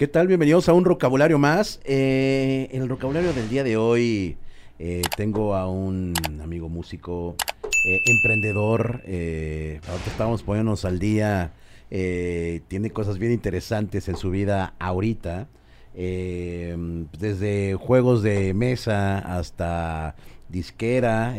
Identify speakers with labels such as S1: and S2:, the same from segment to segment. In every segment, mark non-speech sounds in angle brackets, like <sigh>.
S1: ¿Qué tal? Bienvenidos a un vocabulario más. Eh, en el vocabulario del día de hoy eh, tengo a un amigo músico, eh, emprendedor. Eh, ahorita estamos poniéndonos al día. eh, tiene cosas bien interesantes en su vida ahorita. Eh, desde juegos de mesa hasta disquera.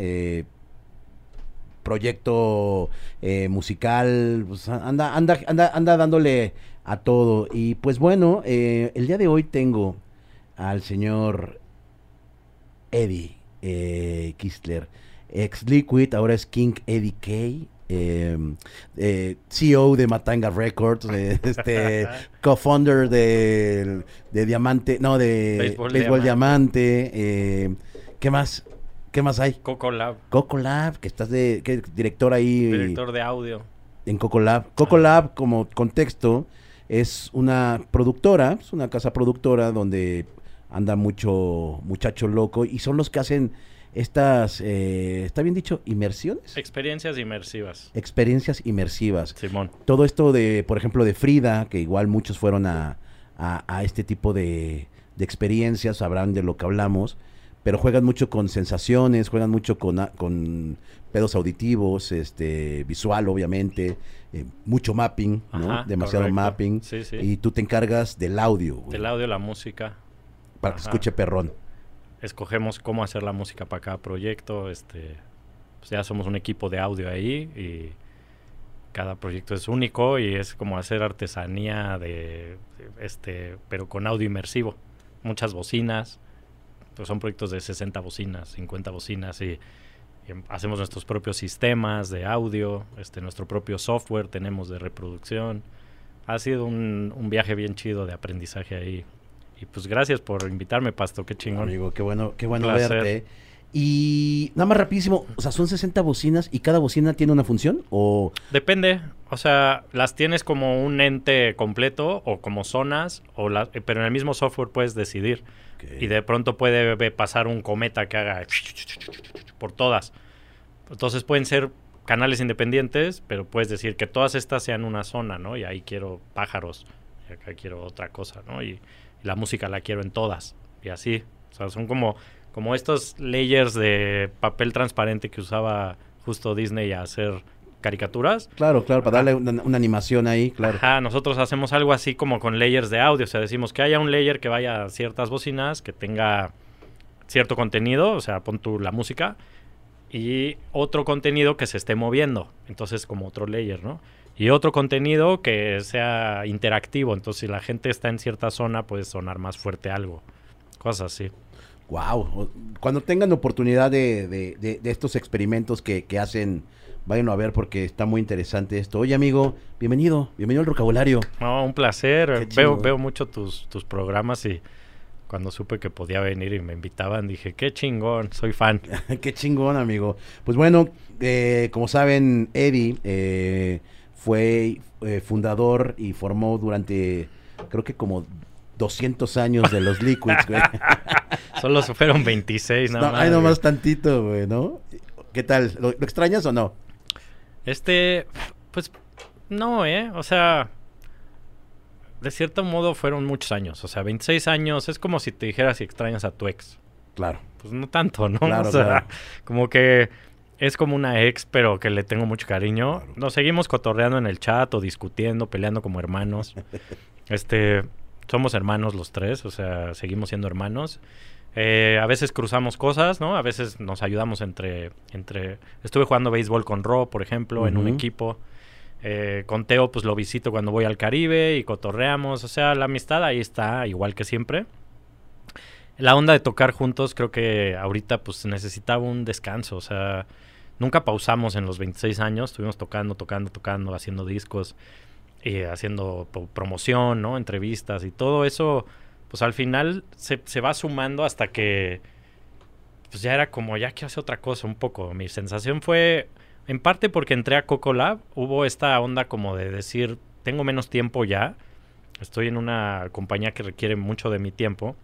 S1: proyecto eh, musical, pues, anda, anda, anda, anda dándole a todo. Y pues bueno, eh, el día de hoy tengo al señor Eddie eh, Kistler, ex Liquid, ahora es King Eddie K. eh, eh, CEO de Matanga Records, eh, <laughs> este co-founder de, de Diamante, no, de
S2: Béisbol
S1: Béisbol, Diamante. eh, ¿Qué más? ¿Qué más hay?
S2: Coco Lab,
S1: Coco Lab, que estás de que, director ahí
S2: director de audio.
S1: en Coco Lab. Coco Lab, como contexto, es una productora, es una casa productora donde anda mucho muchacho loco y son los que hacen estas, eh, ¿está bien dicho? Inmersiones.
S2: Experiencias inmersivas.
S1: Experiencias inmersivas.
S2: Simón.
S1: Todo esto de, por ejemplo, de Frida, que igual muchos fueron a, a- a este tipo de, de experiencias, sabrán de lo que hablamos, pero juegan mucho con sensaciones, juegan mucho con, a- con pedos auditivos, este, visual, obviamente, eh, mucho mapping, ¿no?
S2: Ajá,
S1: demasiado
S2: correcto.
S1: mapping,
S2: Sí, sí.
S1: y tú te encargas del audio, güey,
S2: Del audio, la música.
S1: para que se
S2: ajá.
S1: escuche perrón.
S2: Escogemos cómo hacer la música para cada proyecto. Este, pues ya somos un equipo de audio ahí y cada proyecto es único y es como hacer artesanía de, este, pero con audio inmersivo. Muchas bocinas. Pues son proyectos de 60 bocinas, 50 bocinas y, y hacemos nuestros propios sistemas de audio, este, nuestro propio software tenemos de reproducción. Ha sido un, un viaje bien chido de aprendizaje ahí. Y pues gracias por invitarme, Pasto, qué chingón.
S1: Amigo, qué bueno, qué bueno
S2: Placer.
S1: verte. Y nada más rapidísimo, o sea, son 60 bocinas y cada bocina tiene una función o
S2: Depende, o sea, las tienes como un ente completo o como zonas, o la- pero en el mismo software puedes decidir. Y de pronto puede pasar un cometa que haga por todas. Entonces pueden ser canales independientes, pero puedes decir que todas estas sean una zona, ¿no? Y ahí quiero pájaros, y acá quiero otra cosa, ¿no? Y, y la música la quiero en todas, y así. O sea, son como, como estos layers de papel transparente que usaba justo Disney a hacer caricaturas.
S1: Claro, claro, para darle una, una animación ahí, claro.
S2: Ajá, nosotros hacemos algo así como con layers de audio. O sea, decimos que haya un layer que vaya a ciertas bocinas, que tenga cierto contenido, o sea, pon tú la música, y otro contenido que se esté moviendo. Entonces, como otro layer, ¿no? Y otro contenido que sea interactivo. Entonces, si la gente está en cierta zona, puede sonar más fuerte algo. Cosas así.
S1: Wow. Cuando tengan oportunidad de, de- de- de estos experimentos que, que hacen, vayan a ver porque está muy interesante esto. Oye, amigo, bienvenido, bienvenido al vocabulario.
S2: No, un placer. Veo, veo mucho tus, tus programas y cuando supe que podía venir y me invitaban, dije, qué chingón, soy fan. <laughs>
S1: Qué chingón, amigo. Pues bueno, eh, como saben, Eddie eh, fue eh, fundador y formó durante, creo que como 200 años de los Liquids, güey. <laughs>
S2: Solo fueron 26 <laughs> nada
S1: no,
S2: más. güey.
S1: nomás tantito, güey, ¿no? ¿Qué tal? ¿Lo, lo extrañas o no?
S2: Este, pues, no, ¿eh? O sea, de cierto modo fueron muchos años. O sea, 26 años es como si te dijeras si extrañas a tu ex.
S1: Claro.
S2: Pues no tanto, ¿no?
S1: Claro,
S2: o sea,
S1: claro.
S2: como que es como una ex, pero que le tengo mucho cariño.
S1: Claro.
S2: Nos seguimos cotorreando en el chat o discutiendo, peleando como hermanos. <laughs> este, somos hermanos los tres, o sea, seguimos siendo hermanos. Eh, a veces cruzamos cosas, ¿no? A veces nos ayudamos entre, entre... Estuve jugando béisbol con Ro, por ejemplo, en un equipo. Eh, con Teo, pues lo visito cuando voy al Caribe y cotorreamos. O sea, la amistad ahí está, igual que siempre. La onda de tocar juntos, creo que ahorita pues necesitaba un descanso. O sea, nunca pausamos en los 26 años. Estuvimos tocando, tocando, tocando, haciendo discos, y haciendo promoción, ¿no? Entrevistas y todo eso, pues al final se, se va sumando hasta que pues ya era como, ya quiero hacer otra cosa un poco. Mi sensación fue, en parte porque entré a Coco Lab, hubo esta onda como de decir, tengo menos tiempo ya, estoy en una compañía que requiere mucho de mi tiempo.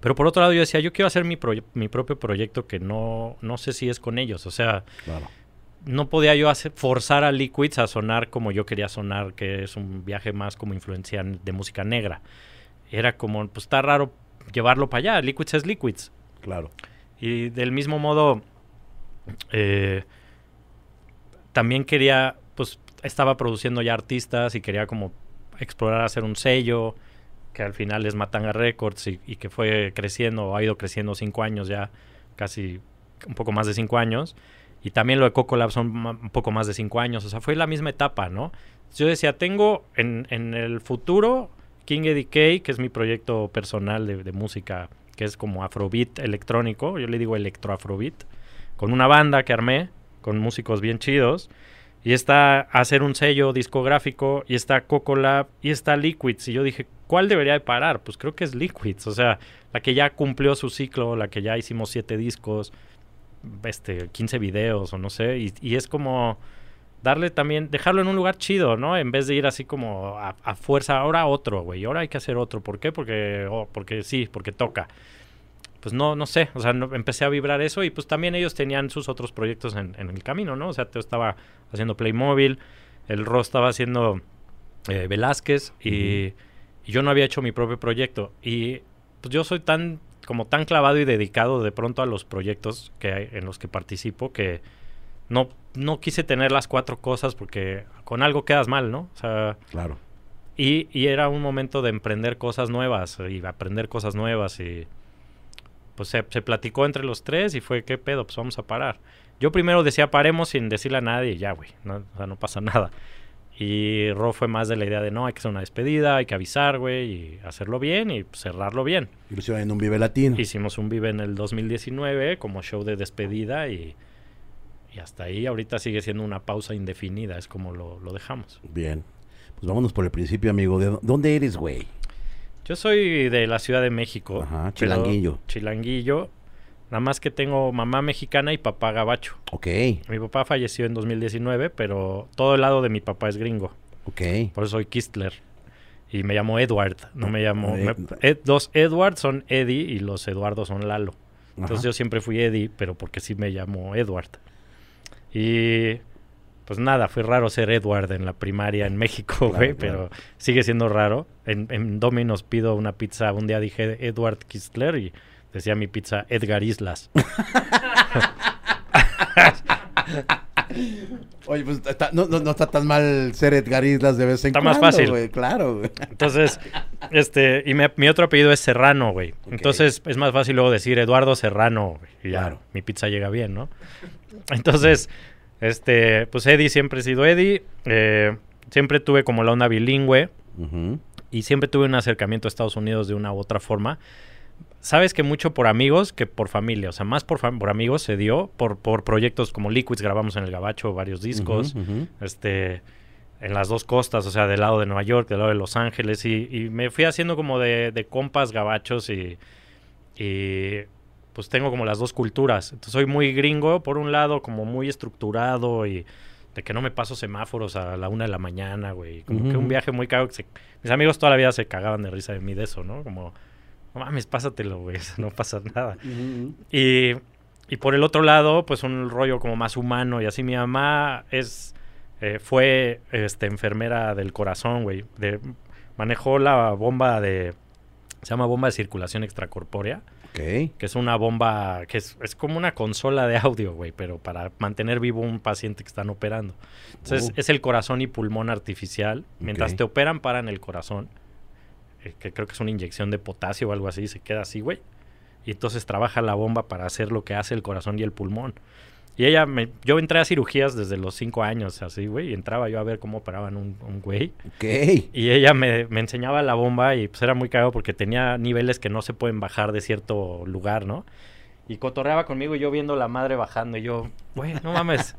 S2: Pero por otro lado yo decía, yo quiero hacer mi, mi propio proyecto que no, no sé si es con ellos. O sea,
S1: Claro.
S2: no podía yo hacer, forzar a Liquids a sonar como yo quería sonar, que es un viaje más como influencia de música negra. Era como, pues está raro llevarlo para allá. Liquids es Liquids.
S1: Claro.
S2: Y del mismo modo, eh, también quería, pues estaba produciendo ya artistas y quería como explorar hacer un sello que al final es Matanga Records y, y que fue creciendo, ha ido creciendo cinco años ya, casi un poco más de cinco años. Y también lo de Coco Lab son un poco más de cinco años. O sea, fue la misma etapa, ¿no? Yo decía, tengo en, en el futuro King Eddie K, que es mi proyecto personal de, música, que es como afrobeat electrónico. Yo le digo electroafrobeat. Con una banda que armé, con músicos bien chidos. Y está hacer un sello discográfico, y está Coco Lab, y está Liquids. Y yo dije, ¿cuál debería de parar? Pues creo que es Liquids. O sea, la que ya cumplió su ciclo, la que ya hicimos siete discos este, 15 videos o no sé, y, es como darle también, dejarlo en un lugar chido, ¿no? En vez de ir así como a, a fuerza, ahora otro, güey, ahora hay que hacer otro. ¿Por qué? Porque, oh, porque sí, porque toca. Pues no, no sé, o sea, no, empecé a vibrar eso y pues también ellos tenían sus otros proyectos en, en el camino, ¿no? O sea, yo estaba haciendo Playmobil, el Ro estaba haciendo eh, Velázquez y, uh -huh. y yo no había hecho mi propio proyecto. Y pues yo soy tan como tan clavado y dedicado de pronto a los proyectos que hay, en los que participo que no, no quise tener las cuatro cosas porque con algo quedas mal, ¿no? O sea,
S1: claro.
S2: Y, y, era un momento de emprender cosas nuevas y aprender cosas nuevas y pues se, se, platicó entre los tres y fue, ¿qué pedo? Pues vamos a parar. Yo primero decía paremos sin decirle a nadie y ya, güey, no, o sea, no pasa <laughs> nada. Y Ro fue más de la idea de no, hay que hacer una despedida, hay que avisar, güey, y hacerlo bien y cerrarlo bien.
S1: Hicieron en un Vive Latino.
S2: Hicimos un Vive en el 2019 como show de despedida y, y hasta ahí ahorita sigue siendo una pausa indefinida, es como lo, lo dejamos.
S1: Bien. Pues vámonos por el principio, amigo. ¿De dónde eres, güey?
S2: Yo soy de la Ciudad de México.
S1: Ajá, chilanguillo.
S2: Chilanguillo. Nada más que tengo mamá mexicana y papá gabacho.
S1: Ok.
S2: Mi papá falleció en 2019, pero todo el lado de mi papá es gringo.
S1: Ok.
S2: Por eso soy Kistler. Y me llamo Edward. No me llamo. Me, ed, los Edward son Eddie y los Eduardo son Lalo. Entonces Ajá. yo siempre fui Eddie, pero porque sí me llamo Edward. Y pues nada, fue raro ser Edward en la primaria en México, güey, claro, claro. pero sigue siendo raro. En, en Domino's pido una pizza. Un día dije Edward Kistler y decía mi pizza Edgar Islas. <laughs>
S1: Oye, pues está, no, no, no, está tan mal ser Edgar Islas de vez en
S2: está
S1: cuando.
S2: Está más fácil.
S1: Güey. Claro, güey.
S2: Entonces, este, y me, mi otro apellido es Serrano, güey. Okay. Entonces es más fácil luego decir Eduardo Serrano, güey. Y ya, claro. mi pizza llega bien, ¿no? Entonces, este, pues Eddie siempre he sido Eddie. Eh, siempre tuve como la onda bilingüe. Uh -huh. Y siempre tuve un acercamiento a Estados Unidos de una u otra forma sabes que mucho por amigos que por familia. O sea, más por, por amigos se dio. Por, por proyectos como Liquids grabamos en el Gabacho varios discos. Uh -huh, uh -huh. Este. En las dos costas, o sea, del lado de Nueva York, del lado de Los Ángeles. Y, y me fui haciendo como de, de compas gabachos y, y. Pues tengo como las dos culturas. Entonces soy muy gringo, por un lado, como muy estructurado y de que no me paso semáforos a la una de la mañana, güey. Como uh -huh. que un viaje muy caro. Que se, mis amigos toda la vida se cagaban de risa de mí de eso, ¿no? Como no mames, pásatelo, güey, <laughs> no pasa nada. Uh -huh. y, y, por el otro lado, pues un rollo como más humano y así mi mamá es, eh, fue este, enfermera del corazón, güey, de, manejó la bomba de, se llama bomba de circulación extracorpórea.
S1: Okay.
S2: Que es una bomba, que es, es como una consola de audio, güey, pero para mantener vivo un paciente que están operando. Entonces, uh. es el corazón y pulmón artificial. Mientras okay. te operan, paran el corazón eh, que creo que es una inyección de potasio o algo así, se queda así, güey. Y entonces trabaja la bomba para hacer lo que hace el corazón y el pulmón. Y ella, me, yo entré a cirugías desde los cinco años, así, güey, y entraba yo a ver cómo operaban un, un güey.
S1: Ok.
S2: Y ella me, me, enseñaba la bomba y pues era muy cagado porque tenía niveles que no se pueden bajar de cierto lugar, ¿no? Y cotorreaba conmigo y yo viendo la madre bajando y yo, güey, no mames.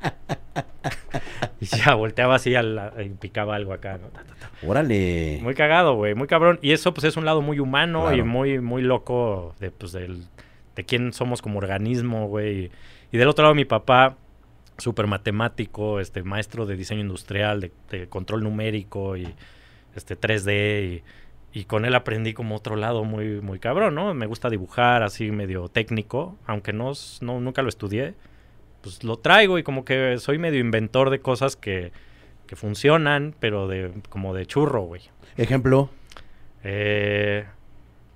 S2: <laughs> y ya volteaba así al, y picaba algo acá, ¿no? Ta, ta, ta.
S1: Órale.
S2: Muy cagado, güey, muy cabrón. Y eso pues es un lado muy humano claro. y muy, muy loco de, pues, del, de quién somos como organismo, güey. Y, del otro lado mi papá, súper matemático, este, maestro de diseño industrial, de, de control numérico y este 3D y y con él aprendí como otro lado muy, muy cabrón, ¿no? Me gusta dibujar así medio técnico, aunque no, no nunca lo estudié. pues lo traigo y como que soy medio inventor de cosas que, que funcionan, pero de como de churro, güey.
S1: Ejemplo.
S2: Eh,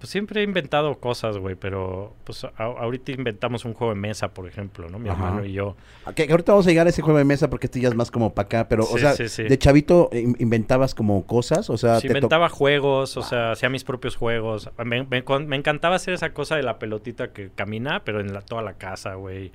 S2: pues siempre he inventado cosas, güey, pero pues a- ahorita inventamos un juego de mesa, por ejemplo, ¿no? Mi
S1: Ajá.
S2: hermano y yo.
S1: Ok, ahorita vamos a llegar a ese juego de mesa porque este ya es más como para acá, pero, o sea,
S2: sí, sí.
S1: de chavito in- inventabas como cosas, o sea, te
S2: inventaba juegos, o sea, hacía mis propios juegos. Me, me encantaba hacer esa cosa de la pelotita que camina, pero en la, toda la casa, güey.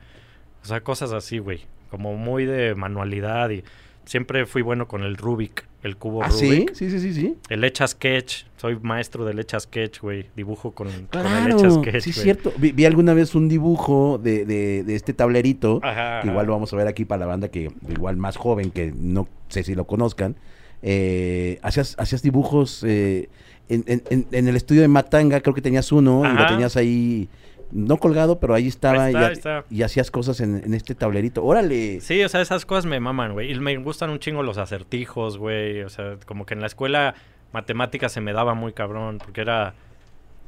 S2: O sea, cosas así, güey. Como muy de manualidad y siempre fui bueno con el Rubik, el cubo
S1: ¿Ah?
S2: Rubik.
S1: Sí, sí, sí, sí.
S2: El Echa Sketch, soy maestro del Echa Sketch, güey. Dibujo con, con el Echa Sketch,
S1: sí es cierto. Vi, vi alguna vez un dibujo de, de, de este tablerito,
S2: Ajá,
S1: que igual lo vamos a ver aquí para la banda que igual más joven, que no sé si lo conozcan. Eh, hacías, hacías dibujos eh, en, en- en- en el estudio de Matanga, creo que tenías uno, y lo tenías ahí, no colgado, pero ahí estaba,
S2: Ahí está,
S1: y,
S2: ahí está.
S1: y hacías cosas en, en este tablerito. Órale.
S2: Sí, o sea, esas cosas me maman, güey. Y me gustan un chingo los acertijos, güey. O sea, como que en la escuela matemáticas se me daba muy cabrón, porque era,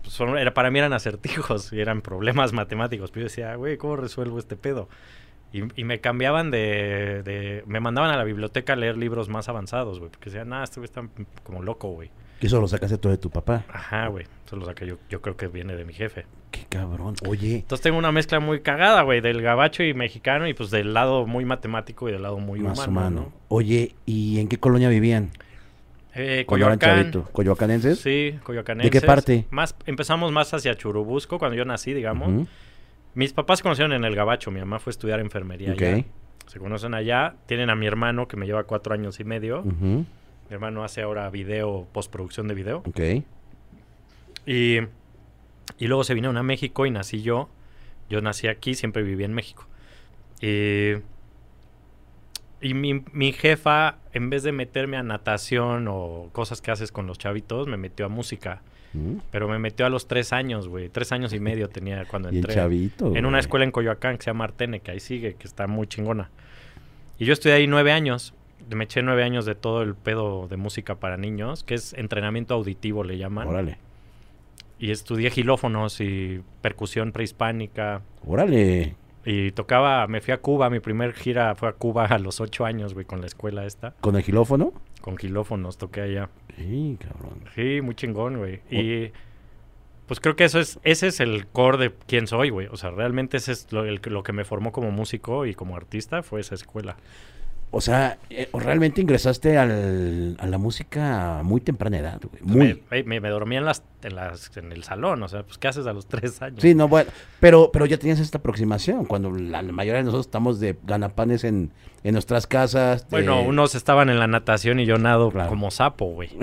S2: pues, son- era para mí eran acertijos y eran problemas <laughs> matemáticos. Pero yo decía, güey, ¿cómo resuelvo este pedo? Y, y me cambiaban de, de- Me mandaban a la biblioteca a leer libros más avanzados, güey. Porque decían, nah, este güey está como loco, güey.
S1: Que eso lo sacaste todo de tu papá.
S2: Ajá, güey. Eso lo saqué yo. Yo creo que viene de mi jefe.
S1: Qué cabrón. Oye,
S2: Entonces tengo una mezcla muy cagada, güey, del gabacho y mexicano y pues del lado muy matemático y del lado muy
S1: más
S2: humano,
S1: humano.
S2: ¿no?
S1: Oye, ¿y en qué colonia vivían?
S2: Eh, Coyoacán.
S1: ¿Coyoacanenses?
S2: Sí, coyoacanenses.
S1: ¿De qué parte?
S2: Más, empezamos más hacia Churubusco cuando yo nací, digamos. Mis papás se conocieron en el Gabacho. Mi mamá fue a estudiar enfermería
S1: Ok.
S2: allá. Se conocen allá. Tienen a mi hermano que me lleva cuatro años y medio. Mi hermano hace ahora video, postproducción de video.
S1: Ok.
S2: Y, y luego se vinieron a México y nací yo. Yo nací aquí, siempre viví en México. Y, y mi, mi jefa, en vez de meterme a natación o cosas que haces con los chavitos, me metió a música.
S1: Mm.
S2: Pero me metió a los tres años, güey. Tres años y medio <laughs> tenía cuando entré.
S1: chavito.
S2: En una escuela en Coyoacán que se llama Artene, que ahí sigue, que está muy chingona. Y yo estudié ahí nueve años. Me eché nueve años de todo el pedo de música para niños, que es entrenamiento auditivo, le llaman.
S1: Órale.
S2: Y estudié gilófonos y percusión prehispánica.
S1: Órale.
S2: Y tocaba, me fui a Cuba, mi primer gira fue a Cuba a los ocho años, güey, con la escuela esta.
S1: ¿Con el gilófono?
S2: Con gilófonos toqué allá.
S1: Sí, cabrón.
S2: Sí, muy chingón, güey. Y pues creo que eso es, ese es el core de quién soy, güey. O sea, realmente ese es lo, el- lo que me formó como músico y como artista fue esa escuela.
S1: O sea, eh, realmente ingresaste al, a la música a muy temprana edad, güey. Muy.
S2: Me, me, me dormía en, las, en, las, en el salón, o sea, pues ¿qué haces a los tres años?
S1: Sí, no, bueno. Pero, pero ya tenías esta aproximación. Cuando la, la mayoría de nosotros estamos de ganapanes en, en nuestras casas. de-
S2: Bueno, unos estaban en la natación y yo nado
S1: Claro.
S2: como sapo, güey. <laughs>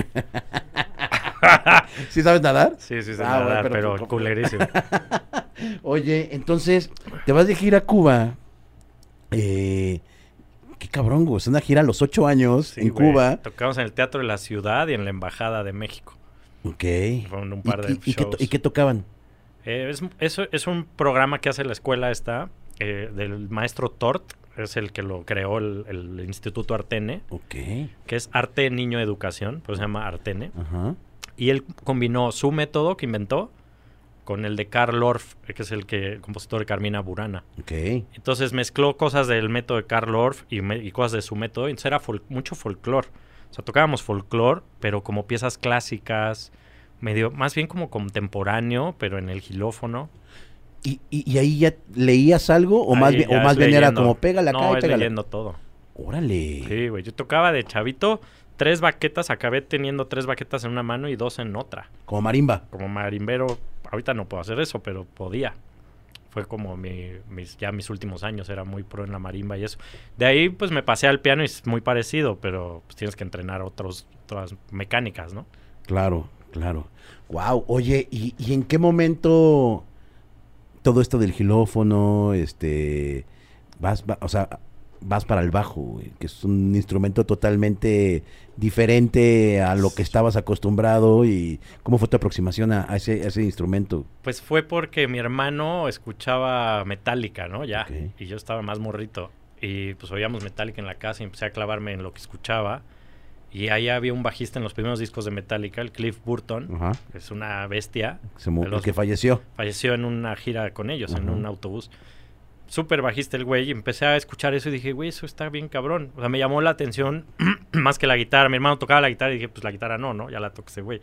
S1: ¿Sí sabes nadar?
S2: Sí, sí, sí,
S1: Ah,
S2: nadar,
S1: pero-
S2: pero,
S1: pero-
S2: culerísimo. <laughs>
S1: Oye, entonces, te vas de gira a Cuba. Eh, qué cabrón, güey. Es una gira a los ocho años
S2: Sí,
S1: en
S2: güey.
S1: Cuba.
S2: Tocamos en el Teatro de la Ciudad y en la Embajada de México.
S1: Ok.
S2: Fueron un
S1: ¿Y,
S2: par de
S1: y- y qué, to-
S2: shows.
S1: y qué tocaban?
S2: Eh, es un programa que hace la escuela esta, eh, del maestro Tort, es el que lo creó el, el Instituto Artene,
S1: Ok.
S2: que es Arte Niño Educación, pues se llama Artene.
S1: Ajá.
S2: Y él combinó su método que inventó con el de Karl Orff, que es el que el compositor de Carmina Burana.
S1: Ok.
S2: Entonces mezcló cosas del método de Karl Orff y, me- y cosas de su método. Entonces era fol- mucho folclore. O sea, tocábamos folclore, pero como piezas clásicas, medio, más bien como contemporáneo, pero en el gilófono.
S1: ¿Y, y, y ahí ya leías algo? ¿O más bien, o más bien era como pégale acá
S2: No,
S1: y
S2: leyendo todo.
S1: Órale.
S2: Sí, güey. Yo tocaba de chavito tres baquetas, acabé teniendo tres baquetas en una mano y dos en otra.
S1: Como marimba.
S2: Como marimbero, ahorita no puedo hacer eso, pero podía. Fue como mi- mis, ya mis últimos años, era muy pro en la marimba y eso. De ahí pues me pasé al piano y es muy parecido, pero pues tienes que entrenar otras mecánicas, ¿no?
S1: Claro, claro. Wow. Oye, ¿y, y en qué momento todo esto del gilófono, este, vas, va- o sea, vas para el bajo, güey, que es un instrumento totalmente diferente a lo que estabas acostumbrado y cómo fue tu aproximación a, a ese, a ese instrumento?
S2: Pues fue porque mi hermano escuchaba Metallica, ¿no? Ya. Y yo estaba más morrito. Y pues oíamos Metallica en la casa y empecé a clavarme en lo que escuchaba. Y ahí había un bajista en los primeros discos de Metallica, el Cliff Burton. Que Es una bestia.
S1: Se
S2: los-
S1: que falleció.
S2: Falleció en una gira con ellos, en un autobús. Súper bajista el güey. Y empecé a escuchar eso y dije, güey, eso está bien cabrón. O sea, me llamó la atención <clears throat> más que la guitarra. Mi hermano tocaba la guitarra y dije, pues la guitarra no, ¿no? Ya la toqué güey.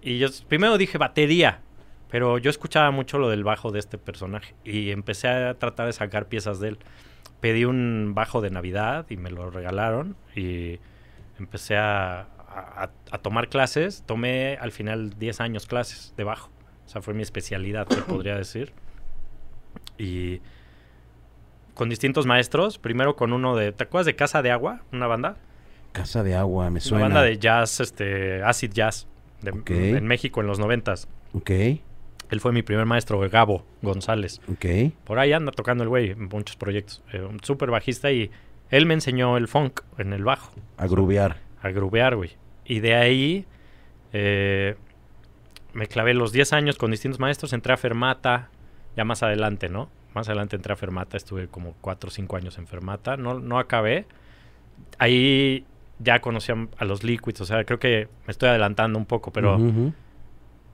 S2: Y yo primero dije batería. Pero yo escuchaba mucho lo del bajo de este personaje. Y empecé a tratar de sacar piezas de él. Pedí un bajo de Navidad y me lo regalaron. Y empecé a, a, a tomar clases. Tomé al final 10 años clases de bajo. O sea, fue mi especialidad, te podría decir. Y con distintos maestros. Primero con uno de. ¿Te acuerdas de Casa de Agua? Una banda.
S1: Casa de Agua, me suena.
S2: Una banda de jazz, este, acid jazz. De. En México en los noventas.
S1: Ok,
S2: Él fue mi primer maestro, Gabo González.
S1: ok.
S2: Por ahí anda tocando el güey en muchos proyectos. Eh, un súper bajista y él me enseñó el funk en el bajo.
S1: A grubear.
S2: A grubear, güey. Y de ahí eh, me clavé los 10 años con distintos maestros. Entré a Fermata, ya más adelante, ¿no? Más adelante entré a Fermata, estuve como 4 o 5 años en Fermata. No, no acabé. Ahí ya conocí a, los Liquids, o sea, creo que me estoy adelantando un poco, pero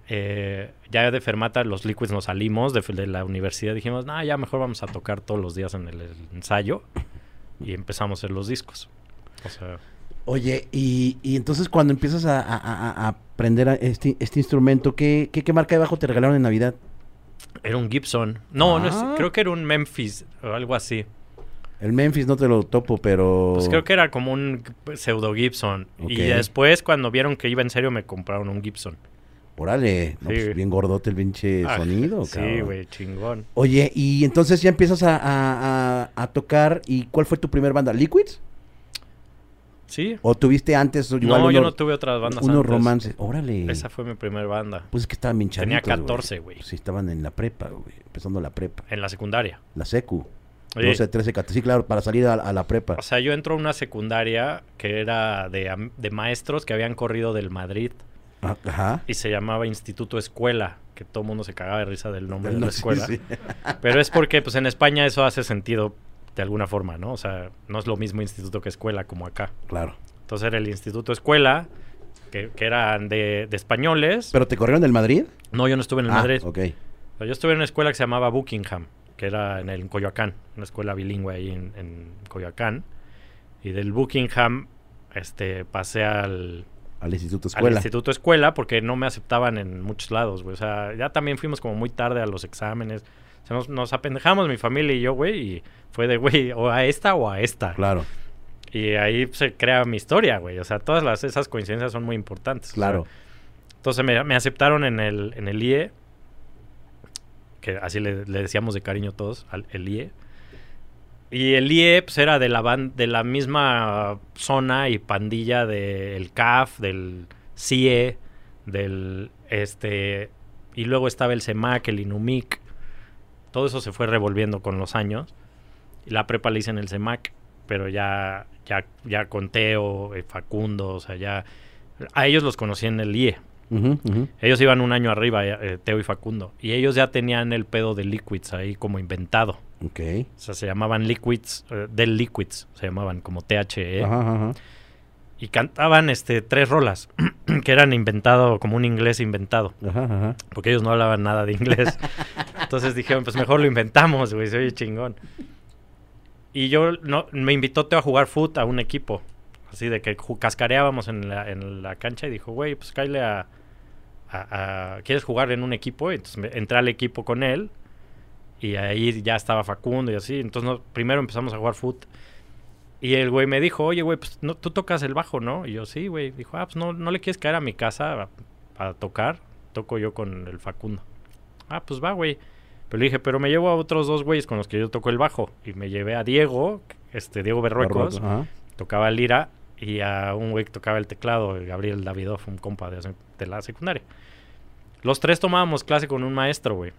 S2: eh, ya de Fermata, los Liquids nos salimos de, de la universidad. Dijimos, no, ya mejor vamos a tocar todos los días en el, el ensayo. Y empezamos a hacer los discos. O sea,
S1: Oye, y, y entonces cuando empiezas a, a- a- a aprender a este, este instrumento, ¿qué, qué, qué marca de bajo te regalaron en Navidad?
S2: Era un Gibson. No, no es-
S1: Ah.
S2: creo que era un Memphis o algo así.
S1: El Memphis no te lo topo, pero...
S2: Pues creo que era como un pseudo Gibson. Y después, cuando vieron que iba en serio, me compraron un Gibson.
S1: Órale, no,
S2: Sí.
S1: pues bien gordote el pinche
S2: Ah,
S1: sonido,
S2: Sí,
S1: cabrón.
S2: güey, chingón.
S1: Oye, y entonces ya empiezas a, a- a- a tocar, ¿y cuál fue tu primer banda? ¿Liquids?
S2: Sí.
S1: ¿O tuviste antes igual
S2: no, yo no tuve otras bandas
S1: unos
S2: antes.
S1: romances? Órale.
S2: Esa fue mi primera banda.
S1: Pues es que estaban bien
S2: Tenía
S1: chavitos,
S2: 14, güey.
S1: Sí, estaban en la prepa, güey. Empezando la prepa.
S2: En la secundaria.
S1: La secu.
S2: Oye,
S1: 12, 13, 14. Sí, claro, para salir a, a la prepa.
S2: O sea, yo entro a una secundaria que era de, de maestros que habían corrido del Madrid
S1: Ah, Ajá.
S2: y se llamaba Instituto Escuela, que todo el mundo se cagaba de risa del nombre <laughs> de la
S1: sí,
S2: escuela.
S1: sí.
S2: Pero es porque pues en España eso hace sentido de alguna forma, ¿no? O sea, no es lo mismo instituto que escuela como acá.
S1: Claro.
S2: Entonces era el Instituto Escuela, que, que eran de, de españoles.
S1: ¿Pero te corrieron del Madrid?
S2: no, yo no estuve en el
S1: ah,
S2: Madrid.
S1: ok.
S2: Yo estuve en una escuela que se llamaba Buckingham, que era en, el, en Coyoacán, una escuela bilingüe ahí en, en Coyoacán. Y del Buckingham este, pasé al,
S1: Al instituto
S2: al
S1: escuela.
S2: instituto escuela porque no me aceptaban en muchos lados, güey. O sea, ya también fuimos como muy tarde a los exámenes. Sea, nos, nos apendejamos mi familia y yo, güey, y fue de, güey, o a esta o a esta.
S1: Claro,
S2: Y ahí se crea mi historia, güey. O sea, todas las, esas coincidencias son muy importantes. O sea,
S1: claro.
S2: entonces me, me aceptaron en el, en el IE, que así le, le decíamos de cariño todos, al, el IE. Y el IE pues, era de la, de la misma zona y pandilla del CAF, del CIE, del este y luego estaba el CEMAC, el INUMIC. Todo eso se fue revolviendo con los años. La prepa la hice en el CEMAC, pero ya ya ya con Teo, eh, Facundo, o sea, ya a ellos los conocí en el IE. Ellos iban un año arriba, eh, Teo y Facundo. Y ellos ya tenían el pedo de Liquids ahí como inventado.
S1: Ok.
S2: O sea, se llamaban Liquids, eh, del Liquids, se llamaban como THE.
S1: Ajá.
S2: Y cantaban este tres rolas <clears throat> que eran inventado, como un inglés inventado.
S1: Ajá, ajá.
S2: Porque ellos no hablaban nada de inglés. <laughs> Entonces dijeron, pues mejor lo inventamos, güey, se oye chingón. Y yo no, me invitó Teo a jugar foot a un equipo. Así de que cascareábamos en la, en la cancha y dijo, güey, pues cállale a, a- a- ¿Quieres jugar en un equipo? Y entonces me- entré al equipo con él. Y ahí ya estaba Facundo y así. Entonces no- primero empezamos a jugar foot. Y el güey me dijo, oye, güey, pues no, tú tocas el bajo, ¿no? Y yo, sí, güey. Dijo, ah, pues no, no le quieres caer a mi casa a, a tocar. Toco yo con el Facundo. Ah, pues va, güey. Pero le dije, pero me llevo a otros dos güeyes con los que yo toco el bajo. Y me llevé a Diego, este Diego Berruecos, tocaba lira, y a un güey que tocaba el teclado, el Gabriel Davidoff, un compa de, de la secundaria. Los tres tomábamos clase con un maestro, güey.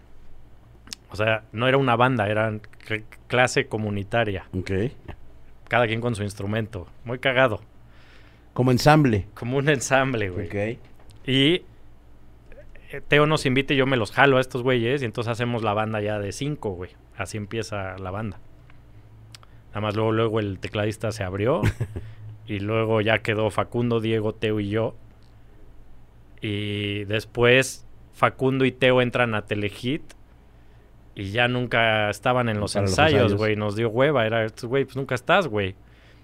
S2: O sea, no era una banda, era cl- clase comunitaria.
S1: Ok.
S2: Cada quien con su instrumento. Muy cagado.
S1: Como ensamble.
S2: Como un ensamble, güey.
S1: Ok.
S2: Y eh, Teo nos invita y yo me los jalo a estos güeyes y entonces hacemos la banda ya de cinco, güey. Así empieza la banda. Nada más luego, luego el tecladista se abrió <laughs> y luego ya quedó Facundo, Diego, Teo y yo. Y después Facundo y Teo entran a Telehit Y ya nunca estaban en los
S1: Para
S2: ensayos, güey. Nos dio hueva. Era, güey, pues nunca estás, güey.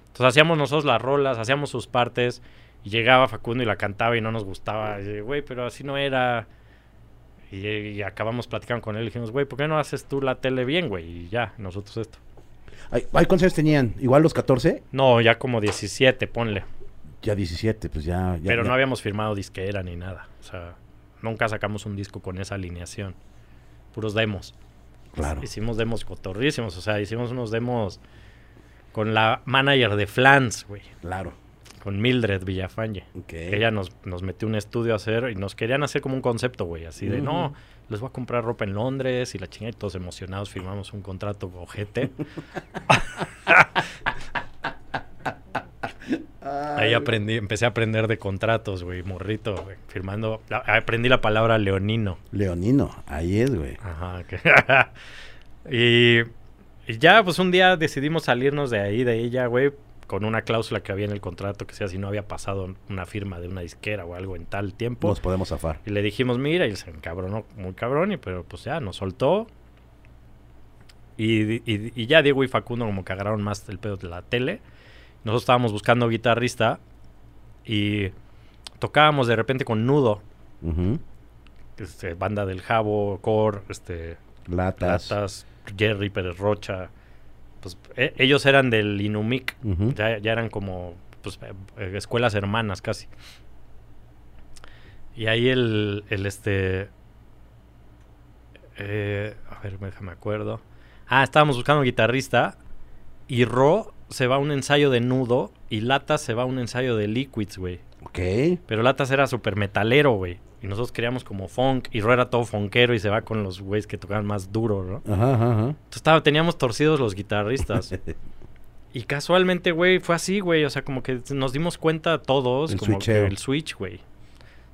S2: Entonces hacíamos nosotros las rolas, hacíamos sus partes. Y llegaba Facundo y la cantaba y no nos gustaba. Güey, pero así no era. Y, y acabamos platicando con él. Y dijimos, güey, ¿por qué no haces tú la tele bien, güey? Y ya, nosotros esto.
S1: Ay, ay, ¿Cuántos años tenían? ¿Igual los 14?
S2: No, ya como 17, ponle.
S1: Ya 17, pues ya. ya-
S2: Pero
S1: ya-
S2: no habíamos firmado disquera ni nada. O sea, nunca sacamos un disco con esa alineación. Puros demos.
S1: Claro.
S2: Hicimos demos cotorrísimos. O sea, hicimos unos demos con la manager de Flans, güey.
S1: Claro.
S2: Con Mildred Villafañe.
S1: Ok.
S2: Ella nos, nos metió un estudio a hacer y nos querían hacer como un concepto, güey. Así de, no, les voy a comprar ropa en Londres y la chingada y todos emocionados firmamos un contrato ojete. <laughs> Ahí aprendí, empecé a aprender de contratos, güey, morrito, güey, firmando. Aprendí la palabra leonino.
S1: Leonino, ahí es, güey.
S2: Ajá. que- <laughs> y, y ya, pues un día decidimos salirnos de ahí, de ella, güey, con una cláusula que había en el contrato que sea si no había pasado una firma de una disquera o algo en tal tiempo.
S1: Nos podemos zafar.
S2: Y le dijimos, mira, y él se encabronó muy cabrón, y, pero pues ya, nos soltó. Y, y- y ya Diego y Facundo como que agarraron más el pedo de la tele. Nosotros estábamos buscando guitarrista y tocábamos de repente con Nudo, este, banda del Jabo, Core, este,
S1: Latas.
S2: Latas, Jerry Pérez Rocha. Pues e- ellos eran del Inumic, ya, ya eran como pues, eh, eh, escuelas hermanas casi. Y ahí el, el este... eh, a ver, déjame acuerdo. Ah, estábamos buscando un guitarrista y Ro se va un ensayo de nudo y Latas se va a un ensayo de Liquids, güey.
S1: Ok.
S2: Pero Latas era súper metalero, güey. Y nosotros queríamos como funk y Ro era todo funkero y se va con los güeyes que tocaban más duro, ¿no?
S1: Ajá, ajá, ajá.
S2: Entonces estaba, teníamos torcidos los guitarristas. <laughs> Y casualmente, güey, fue así, güey. O sea, como que nos dimos cuenta todos,
S1: El
S2: como que el switch, güey.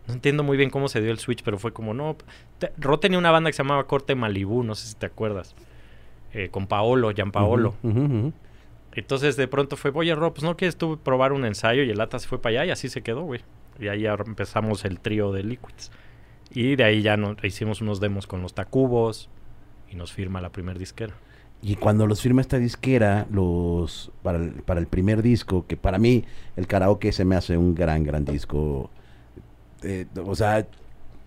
S2: No entiendo muy bien cómo se dio el switch, pero fue como, no. te- Ro tenía una banda que se llamaba Corte Malibú, no sé si te acuerdas. Eh, con Paolo,
S1: ujú, ujú.
S2: Entonces de pronto fue, oye, Ro, pues no quieres tú probar un ensayo. Y el Lata se fue para allá y así se quedó, güey. Y ahí empezamos el trío de Liquids. Y de ahí ya no, hicimos unos demos con los Tacubos y nos firma la primer disquera.
S1: Y cuando los firma esta disquera, los para el, para el primer disco, que para mí el karaoke se me hace un gran, gran disco. Eh, o sea,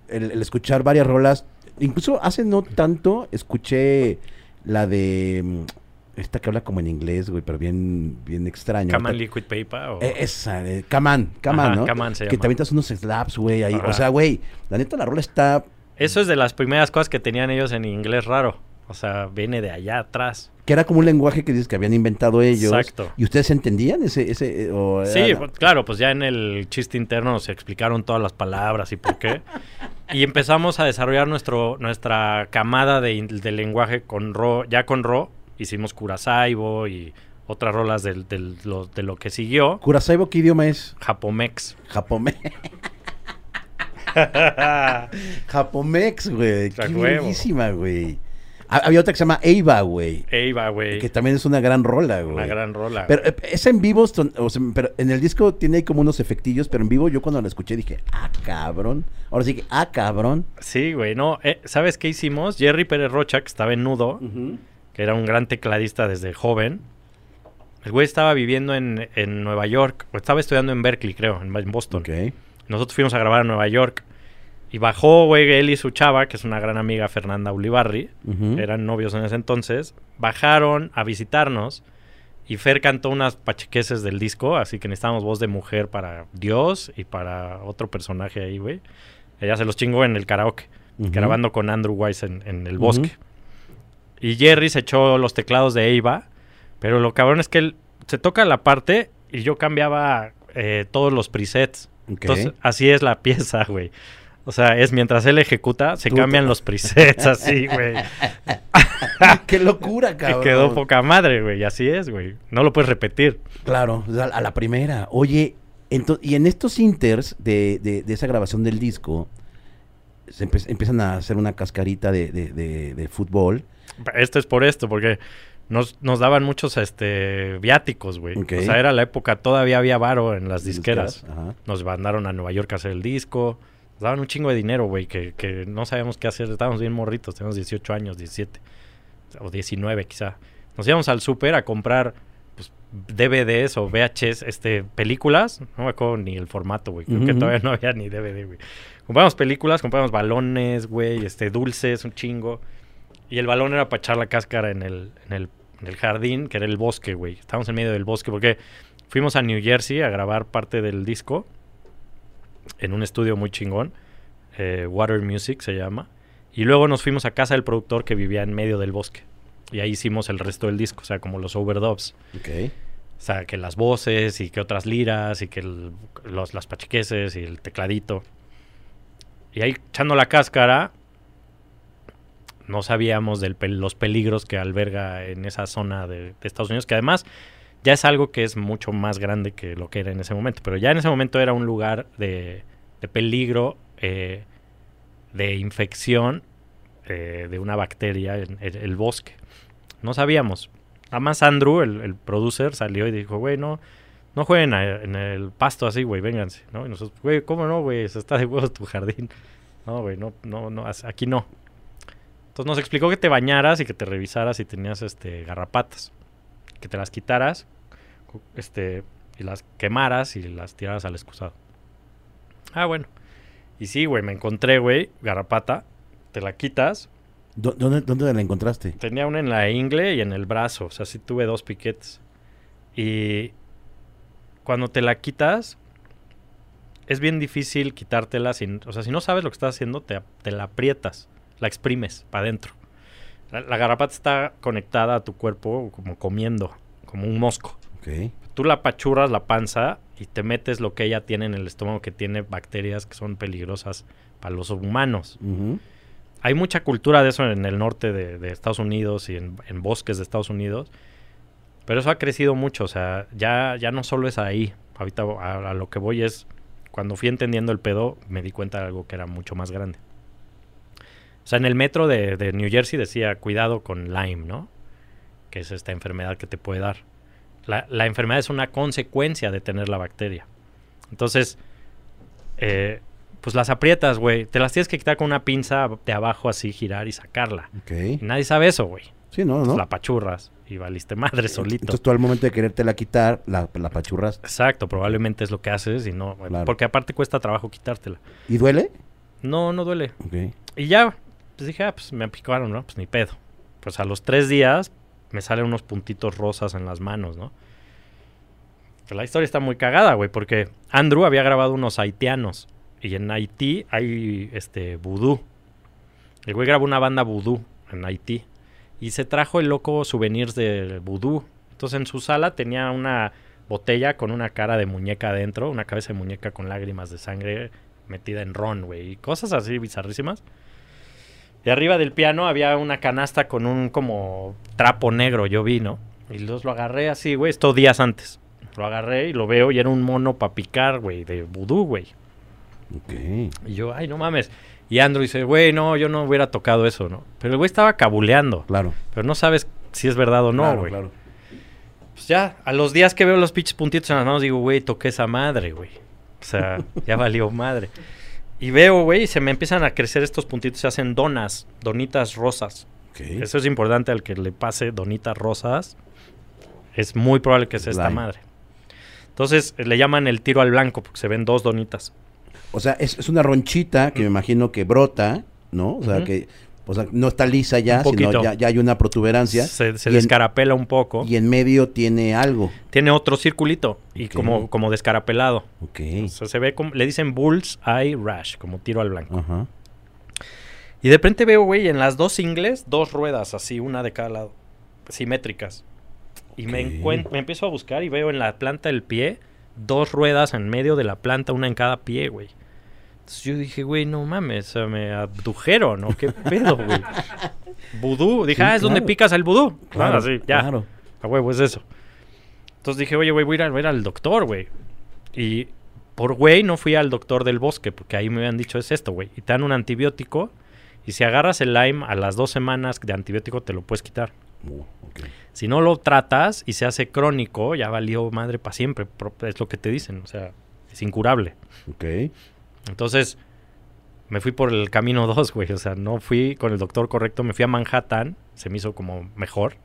S1: el, el escuchar varias rolas, incluso hace no tanto escuché la de mm, esta que habla como en inglés, güey, pero bien, bien extraño. Ahorita-
S2: Liquid Paper o...
S1: Eh, esa, Kaman,
S2: Ajá,
S1: ¿no?
S2: Kaman se
S1: que
S2: llama.
S1: te avientas unos slaps, güey, ahí.
S2: Ajá.
S1: O sea, güey, la neta la rola está
S2: Eso es de las primeras cosas que tenían ellos en inglés raro. O sea, viene de allá atrás.
S1: que era como un lenguaje que dices que habían inventado ellos.
S2: Exacto.
S1: ¿Y ustedes entendían ese, ese, eh, o era
S2: Sí, pues, claro, pues ya en el chiste interno nos explicaron todas las palabras y por qué. y empezamos a desarrollar nuestro, nuestra camada de lenguaje con Ro. Ya con Ro hicimos Curasaibo y otras rolas del, del- lo, de lo que siguió.
S1: Curasaibo, ¿qué idioma es?
S2: Japomex.
S1: Japome... <laughs> Japomex, güey. Qué
S2: huevo.
S1: bellísima, güey. Ha- Había otra que se llama Eiva, güey.
S2: Eiva, güey.
S1: Que también es una gran rola, güey.
S2: Una gran rola.
S1: Pero eh, esa en vivo, son- o sea, pero en el disco tiene ahí como unos efectillos, pero en vivo yo cuando la escuché dije, ah, cabrón. Ahora sí que, ah, cabrón.
S2: Sí, güey. No, eh, ¿sabes qué hicimos? Jerry Pérez Rocha, que estaba en Nudo, que era un gran tecladista desde joven. El güey estaba viviendo en, en Nueva York, o estaba estudiando en Berkeley, creo, en, en Boston. Nosotros fuimos a grabar a Nueva York. Y bajó, güey, él y su chava, que es una gran amiga, Fernanda Ulibarri. Eran novios en ese entonces. Bajaron a visitarnos. Y Fer cantó unas pachequeses del disco. Así que necesitábamos voz de mujer para Dios y para otro personaje ahí, güey. Ella se los chingó en el karaoke. Grabando con Andrew Weiss en, en el bosque. Y Jerry se echó los teclados de Eva. Pero lo cabrón es que él se toca la parte y yo cambiaba eh, todos los presets. Entonces, así es la <laughs> pieza, güey. O sea, es mientras él ejecuta, se cambian los presets <laughs> así, güey. <laughs>
S1: ¡Qué locura,
S2: Y
S1: cabrón!
S2: quedó poca madre, güey. Y así es, güey. No lo puedes repetir.
S1: Claro, a la primera. Oye, y en estos inters de, de- de esa grabación del disco, se empe- empiezan a hacer una cascarita de- de fútbol.
S2: Esto es por esto, porque nos, nos daban muchos este viáticos, güey. O sea, era la época, todavía había varo en las disqueras.
S1: Ajá.
S2: Nos mandaron a Nueva York a hacer el disco. Nos daban un chingo de dinero, güey, que, que no sabíamos qué hacer. Estábamos bien morritos, teníamos 18 años, 17. o 19 quizá. Nos íbamos al súper a comprar pues, DVDs o VHS, este, películas. No me acuerdo ni el formato, güey. Creo que todavía no había ni DVD, güey. Compramos películas, compramos balones, güey, este, dulces, un chingo. Y el balón era para echar la cáscara en el, en el, en el jardín, que era el bosque, güey. Estábamos en medio del bosque porque fuimos a New Jersey a grabar parte del disco en un estudio muy chingón. eh, Water Music se llama. Y luego nos fuimos a casa del productor que vivía en medio del bosque. Y ahí hicimos el resto del disco, o sea, como los overdubs.
S1: Ok.
S2: O sea, que las voces y que otras liras y que el- los, las pachiqueses y el tecladito. Y ahí echando la cáscara, no sabíamos de los peligros que alberga en esa zona de, Estados Unidos, que además ya es algo que es mucho más grande que lo que era en ese momento. Pero ya en ese momento era un lugar de, de peligro, eh, de infección eh, de una bacteria en, el bosque. No sabíamos. Además, Andrew, el, el producer, salió y dijo, güey, no, jueguen en el pasto así, güey, vénganse, ¿no? Y nosotros, güey, ¿cómo no, güey? Se está de huevos tu jardín. No, güey, no, no, no, aquí no. Entonces nos explicó que te bañaras y que te revisaras si tenías, este, garrapatas. Que te las quitaras, este, y las quemaras y las tiraras al excusado. Ah, bueno. Y sí, güey, me encontré, güey, garrapata. Te la quitas,
S1: ¿Dó- ¿Dónde, ¿Dónde la encontraste?
S2: Tenía una en la ingle y en el brazo. O sea, sí tuve dos piquetes. Y cuando te la quitas, es bien difícil quitártela. Sin, o sea, si no sabes lo que estás haciendo, te, te la aprietas, la exprimes para adentro. La, la garrapata está conectada a tu cuerpo como comiendo, como un mosco.
S1: Ok.
S2: Tú la pachurras la panza y te metes lo que ella tiene en el estómago, que tiene bacterias que son peligrosas para los humanos hay mucha cultura de eso en el norte de, de Estados Unidos y en, en bosques de Estados Unidos. Pero eso ha crecido mucho, o sea, ya, ya no solo es ahí. Ahorita a, a lo que voy es, cuando fui entendiendo el pedo, me di cuenta de algo que era mucho más grande. O sea, en el metro de, de New Jersey decía, cuidado con Lyme, ¿no? Que es esta enfermedad que te puede dar. La, la enfermedad es una consecuencia de tener la bacteria. Entonces, eh, pues las aprietas, güey. Te las tienes que quitar con una pinza de abajo así, girar y sacarla.
S1: Ok.
S2: Y nadie sabe eso, güey.
S1: Sí, no, no.
S2: La pachurras y valiste madre solito.
S1: Entonces tú al momento de querértela quitar, la, la pachurras.
S2: Exacto, probablemente es lo que haces y no...
S1: Claro.
S2: Porque aparte cuesta trabajo quitártela.
S1: ¿Y duele?
S2: No, no duele.
S1: Ok.
S2: Y ya, pues dije, ah, pues me picaron, ¿no? Pues ni pedo. Pues a los tres días me salen unos puntitos rosas en las manos, ¿no? La historia está muy cagada, güey, porque Andrew había grabado unos haitianos. Y en Haití hay este vudú. El güey grabó una banda vudú en Haití. Y se trajo el loco souvenirs de vudú. Entonces en su sala tenía una botella con una cara de muñeca adentro, una cabeza de muñeca con lágrimas de sangre metida en ron, güey. Y cosas así bizarrísimas. Y arriba del piano había una canasta con un como trapo negro, yo vi, ¿no? Y los lo agarré así, güey, esto días antes. Lo agarré y lo veo y era un mono para picar, güey, de vudú, güey.
S1: Ok.
S2: Y yo, ay, no mames. Y Andrew dice, güey, no, yo no hubiera tocado eso, ¿no? Pero el güey estaba cabuleando.
S1: Claro.
S2: Pero no sabes si es verdad o no,
S1: Claro,
S2: güey.
S1: claro.
S2: Pues ya, a los días que veo los pinches puntitos en las manos, digo, güey, toqué esa madre, güey. O sea, <laughs> ya valió madre. Y veo, güey, y se me empiezan a crecer estos puntitos, se hacen donas, donitas rosas. Eso es importante al que le pase donitas rosas. Es muy probable que sea esta madre. Entonces le llaman el tiro al blanco porque se ven dos donitas.
S1: O sea, es, es una ronchita que me imagino que brota, ¿no? O sea, que o sea, no está lisa ya, sino ya, ya hay una protuberancia.
S2: Se, se
S1: en-
S2: descarapela un poco.
S1: Y en medio tiene algo.
S2: Tiene otro circulito y como, como descarapelado.
S1: Ok.
S2: O sea, se ve como, le dicen bull's eye rash, como tiro al blanco.
S1: Ajá.
S2: Y de repente veo, güey, en las dos ingles, dos ruedas así, una de cada lado, simétricas. Y me,
S1: Ok.
S2: encuent- me empiezo a buscar y veo en la planta del pie dos ruedas en medio de la planta, una en cada pie, güey. Entonces yo dije, güey, no mames, o sea, me abdujeron, ¿no? ¿Qué pedo, güey? Vudú. Dije,
S1: Sí,
S2: ah, es donde picas el vudú.
S1: Claro,
S2: Claro, sí, ya.
S1: claro.
S2: A huevo, es eso. Entonces dije, oye, güey, voy a ir, al doctor, güey. Y por güey no fui al doctor del bosque, porque ahí me habían dicho, es esto, güey. Y te dan un antibiótico. Y si agarras el Lyme a las dos semanas de antibiótico, te lo puedes quitar.
S1: Uh.
S2: Si no lo tratas y se hace crónico, ya valió madre para siempre. Es lo que te dicen, o sea, es incurable.
S1: Ok.
S2: Entonces, me fui por el camino <laughs> 2, güey. O sea, no fui con el doctor correcto, me fui a Manhattan, se me hizo como mejor.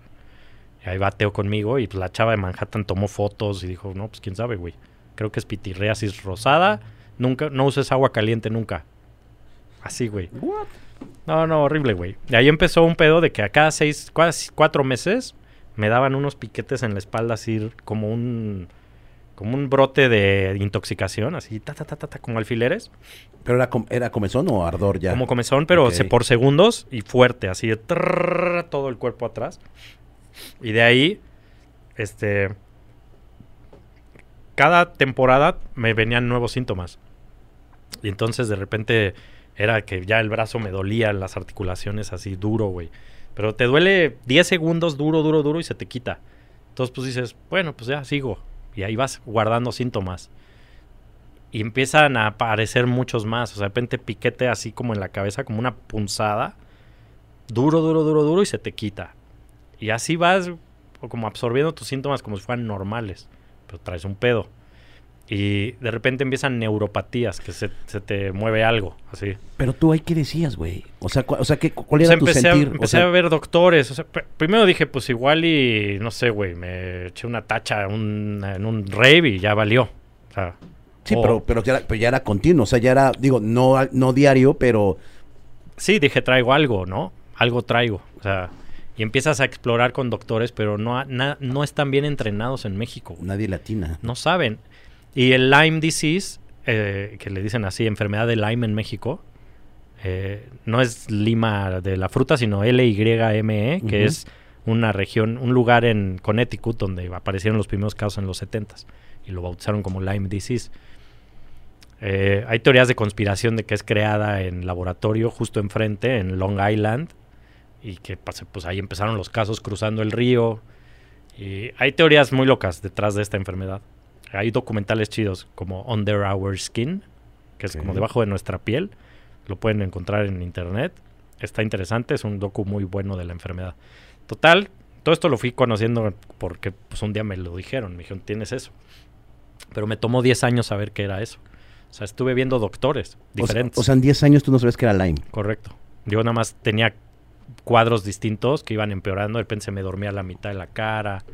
S2: Y ahí va Teo conmigo y pues la chava de Manhattan tomó fotos y dijo, no, pues quién sabe, güey. Creo que es pitirreasis rosada. Nunca, no uses agua caliente nunca. Así, güey. No, no, horrible, güey. Y ahí empezó un pedo de que a cada seis, cuatro meses me daban unos piquetes en la espalda así como un como un brote de intoxicación, así ta ta ta ta, ta como alfileres.
S1: ¿Pero era, era comezón o ardor ya?
S2: Como comezón, pero por segundos y fuerte, así de todo el cuerpo atrás. Y de ahí, este. Cada temporada me venían nuevos síntomas. Y entonces de repente era que ya el brazo me dolía, las articulaciones así duro, güey. Pero te duele 10 segundos duro, duro, duro y se te quita. Entonces pues dices, bueno, pues ya sigo. Y ahí vas guardando síntomas. Y empiezan a aparecer muchos más. O sea, de repente piquete así como en la cabeza, como una punzada. Duro, duro, duro, duro y se te quita. Y así vas como absorbiendo tus síntomas como si fueran normales. Pero traes un pedo. Y de repente empiezan neuropatías, que se, se te mueve algo, así.
S1: Pero tú ahí, ¿qué decías, güey? O sea, o sea ¿qué, ¿cuál
S2: O
S1: era
S2: sea,
S1: tu
S2: empecé, a,
S1: sentir? O
S2: empecé
S1: sea,
S2: a ver doctores. O sea, pr- primero dije, pues igual y no sé, güey, me eché una tacha un- en un rave y ya valió. O sea,
S1: sí, pero, pero, ya era, pero ya era continuo. O sea, ya era, digo, no, no diario, pero
S2: sí, dije, traigo algo, ¿no? Algo traigo. O sea, y empiezas a explorar con doctores, pero no, na- no están bien entrenados en México. güey.
S1: nadie latina.
S2: No saben. Y el Lyme disease, eh, que le dicen así, enfermedad de Lyme en México, eh, no es Lima de la fruta, sino L-Y-M-E, que es una región, un lugar en Connecticut donde aparecieron los primeros casos en los 70 y lo bautizaron como Lyme disease. Eh, hay teorías de conspiración de que es creada en laboratorio justo enfrente, en Long Island, y que pues, pues, ahí empezaron los casos cruzando el río. Y hay teorías muy locas detrás de esta enfermedad. Hay documentales chidos como Under Our Skin, que es como debajo de nuestra piel. Lo pueden encontrar en internet. Está interesante, es un docu muy bueno de la enfermedad. Total, todo esto lo fui conociendo porque pues, un día me lo dijeron. Me dijeron, tienes eso. Pero me tomó 10 años saber qué era eso. O sea, estuve viendo doctores
S1: O sea,
S2: diferentes.
S1: o sea, en 10 años tú no sabes que era Lyme.
S2: Correcto. Yo nada más tenía cuadros distintos que iban empeorando. De repente se me dormía la mitad de la cara.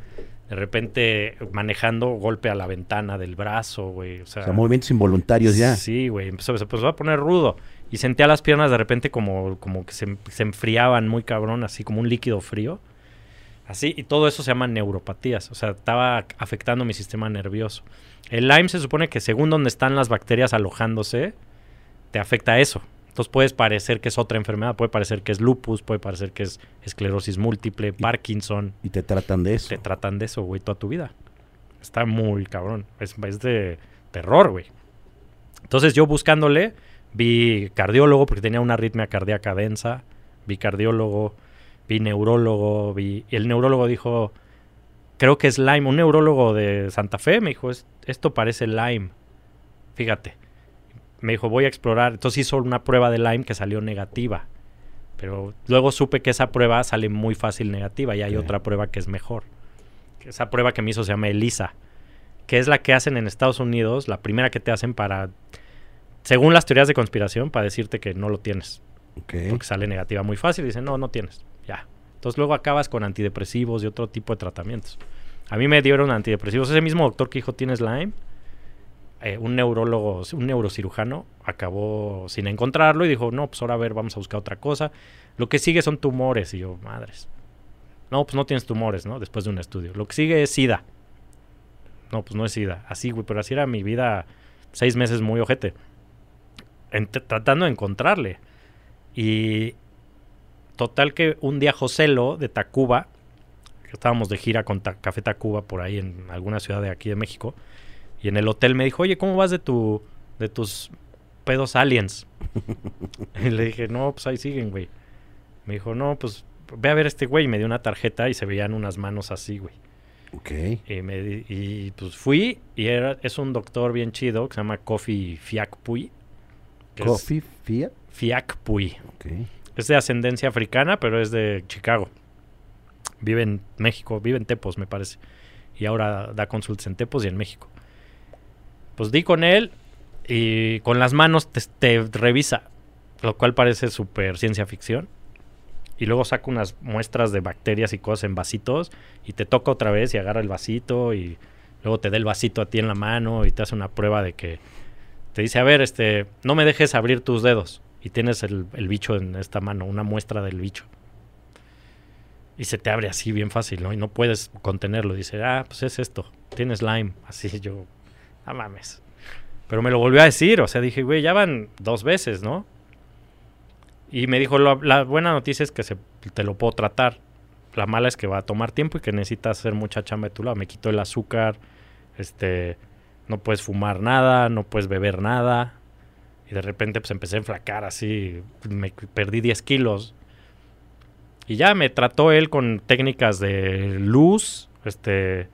S2: De repente manejando golpe a la ventana del brazo, güey. O sea,
S1: O sea, movimientos involuntarios ya.
S2: Sí, güey. Empezó, se empezó a poner rudo. Y sentía las piernas de repente como, como que se, se enfriaban muy cabrón, así como un líquido frío. Así, y todo eso se llama neuropatías. O sea, estaba afectando mi sistema nervioso. El Lyme se supone que según donde están las bacterias alojándose, te afecta eso. Entonces puedes parecer que es otra enfermedad, puede parecer que es lupus, puede parecer que es esclerosis múltiple, Parkinson.
S1: Y te tratan de eso.
S2: Te tratan de eso, güey, toda tu vida. Está muy cabrón. Es, es de terror, güey. Entonces yo buscándole, vi cardiólogo porque tenía una arritmia cardíaca densa, vi cardiólogo, vi neurólogo, vi... Y el neurólogo dijo, creo que es Lyme. Un neurólogo de Santa Fe me dijo, "Es- esto parece Lyme. Fíjate. Me dijo, voy a explorar. Entonces hizo una prueba de Lyme que salió negativa. Pero luego supe que esa prueba sale muy fácil negativa y hay otra prueba que es mejor. Esa prueba que me hizo se llama ELISA, que es la que hacen en Estados Unidos, la primera que te hacen para, según las teorías de conspiración, para decirte que no lo tienes.
S1: Ok.
S2: Porque sale negativa muy fácil y dicen, no, no tienes. Ya. Entonces luego acabas con antidepresivos y otro tipo de tratamientos. A mí me dieron antidepresivos. Ese mismo doctor que dijo, tienes Lyme, eh, un neurólogo, un neurocirujano, acabó sin encontrarlo y dijo, no, pues ahora a ver, vamos a buscar otra cosa. Lo que sigue son tumores. Y yo, madres. No, pues no tienes tumores, ¿no? Después de un estudio. Lo que sigue es SIDA. No, pues no es SIDA. Así, güey, pero así era mi vida seis meses muy ojete. Tratando de encontrarle. Y total que un día Joselo de Tacuba, estábamos de gira con Café Tacuba por ahí en alguna ciudad de aquí de México, y en el hotel me dijo, oye, ¿cómo vas de tu de tus pedos aliens? <laughs> y le dije, no, pues ahí siguen, güey. Me dijo, no, pues ve a ver a este güey. Y me dio una tarjeta y se veían unas manos así, güey.
S1: Ok.
S2: Y, me di- y, pues fui y era, es un doctor bien chido que se llama Kofi Fiakpui.
S1: Coffee, Fiat.
S2: Fiakpui.
S1: Ok.
S2: Es de ascendencia africana, pero es de Chicago. Vive en México, vive en Tepos, me parece. Y ahora da consultas en Tepos y en México. Pues di con él y con las manos te, revisa. lo cual parece súper ciencia ficción. Y luego saca unas muestras de bacterias y cosas en vasitos y te toca otra vez y agarra el vasito y luego te da el vasito a ti en la mano y te hace una prueba de que te dice, a ver, este, no me dejes abrir tus dedos. Y tienes el, el bicho en esta mano, una muestra del bicho. Y se te abre así bien fácil, ¿no? Y no puedes contenerlo. Dice, ah, pues es esto, tienes Lyme. Así <laughs> yo, no mames. Pero me lo volvió a decir, o sea, dije, güey, ya van dos veces, ¿no? Y me dijo, la, buena noticia es que se, te lo puedo tratar. La mala es que va a tomar tiempo y que necesitas hacer mucha chamba de tu lado. Me quitó el azúcar, este, no puedes fumar nada, no puedes beber nada. Y de repente pues empecé a enflacar así, me perdí 10 kilos. Y ya me trató él con técnicas de luz, este,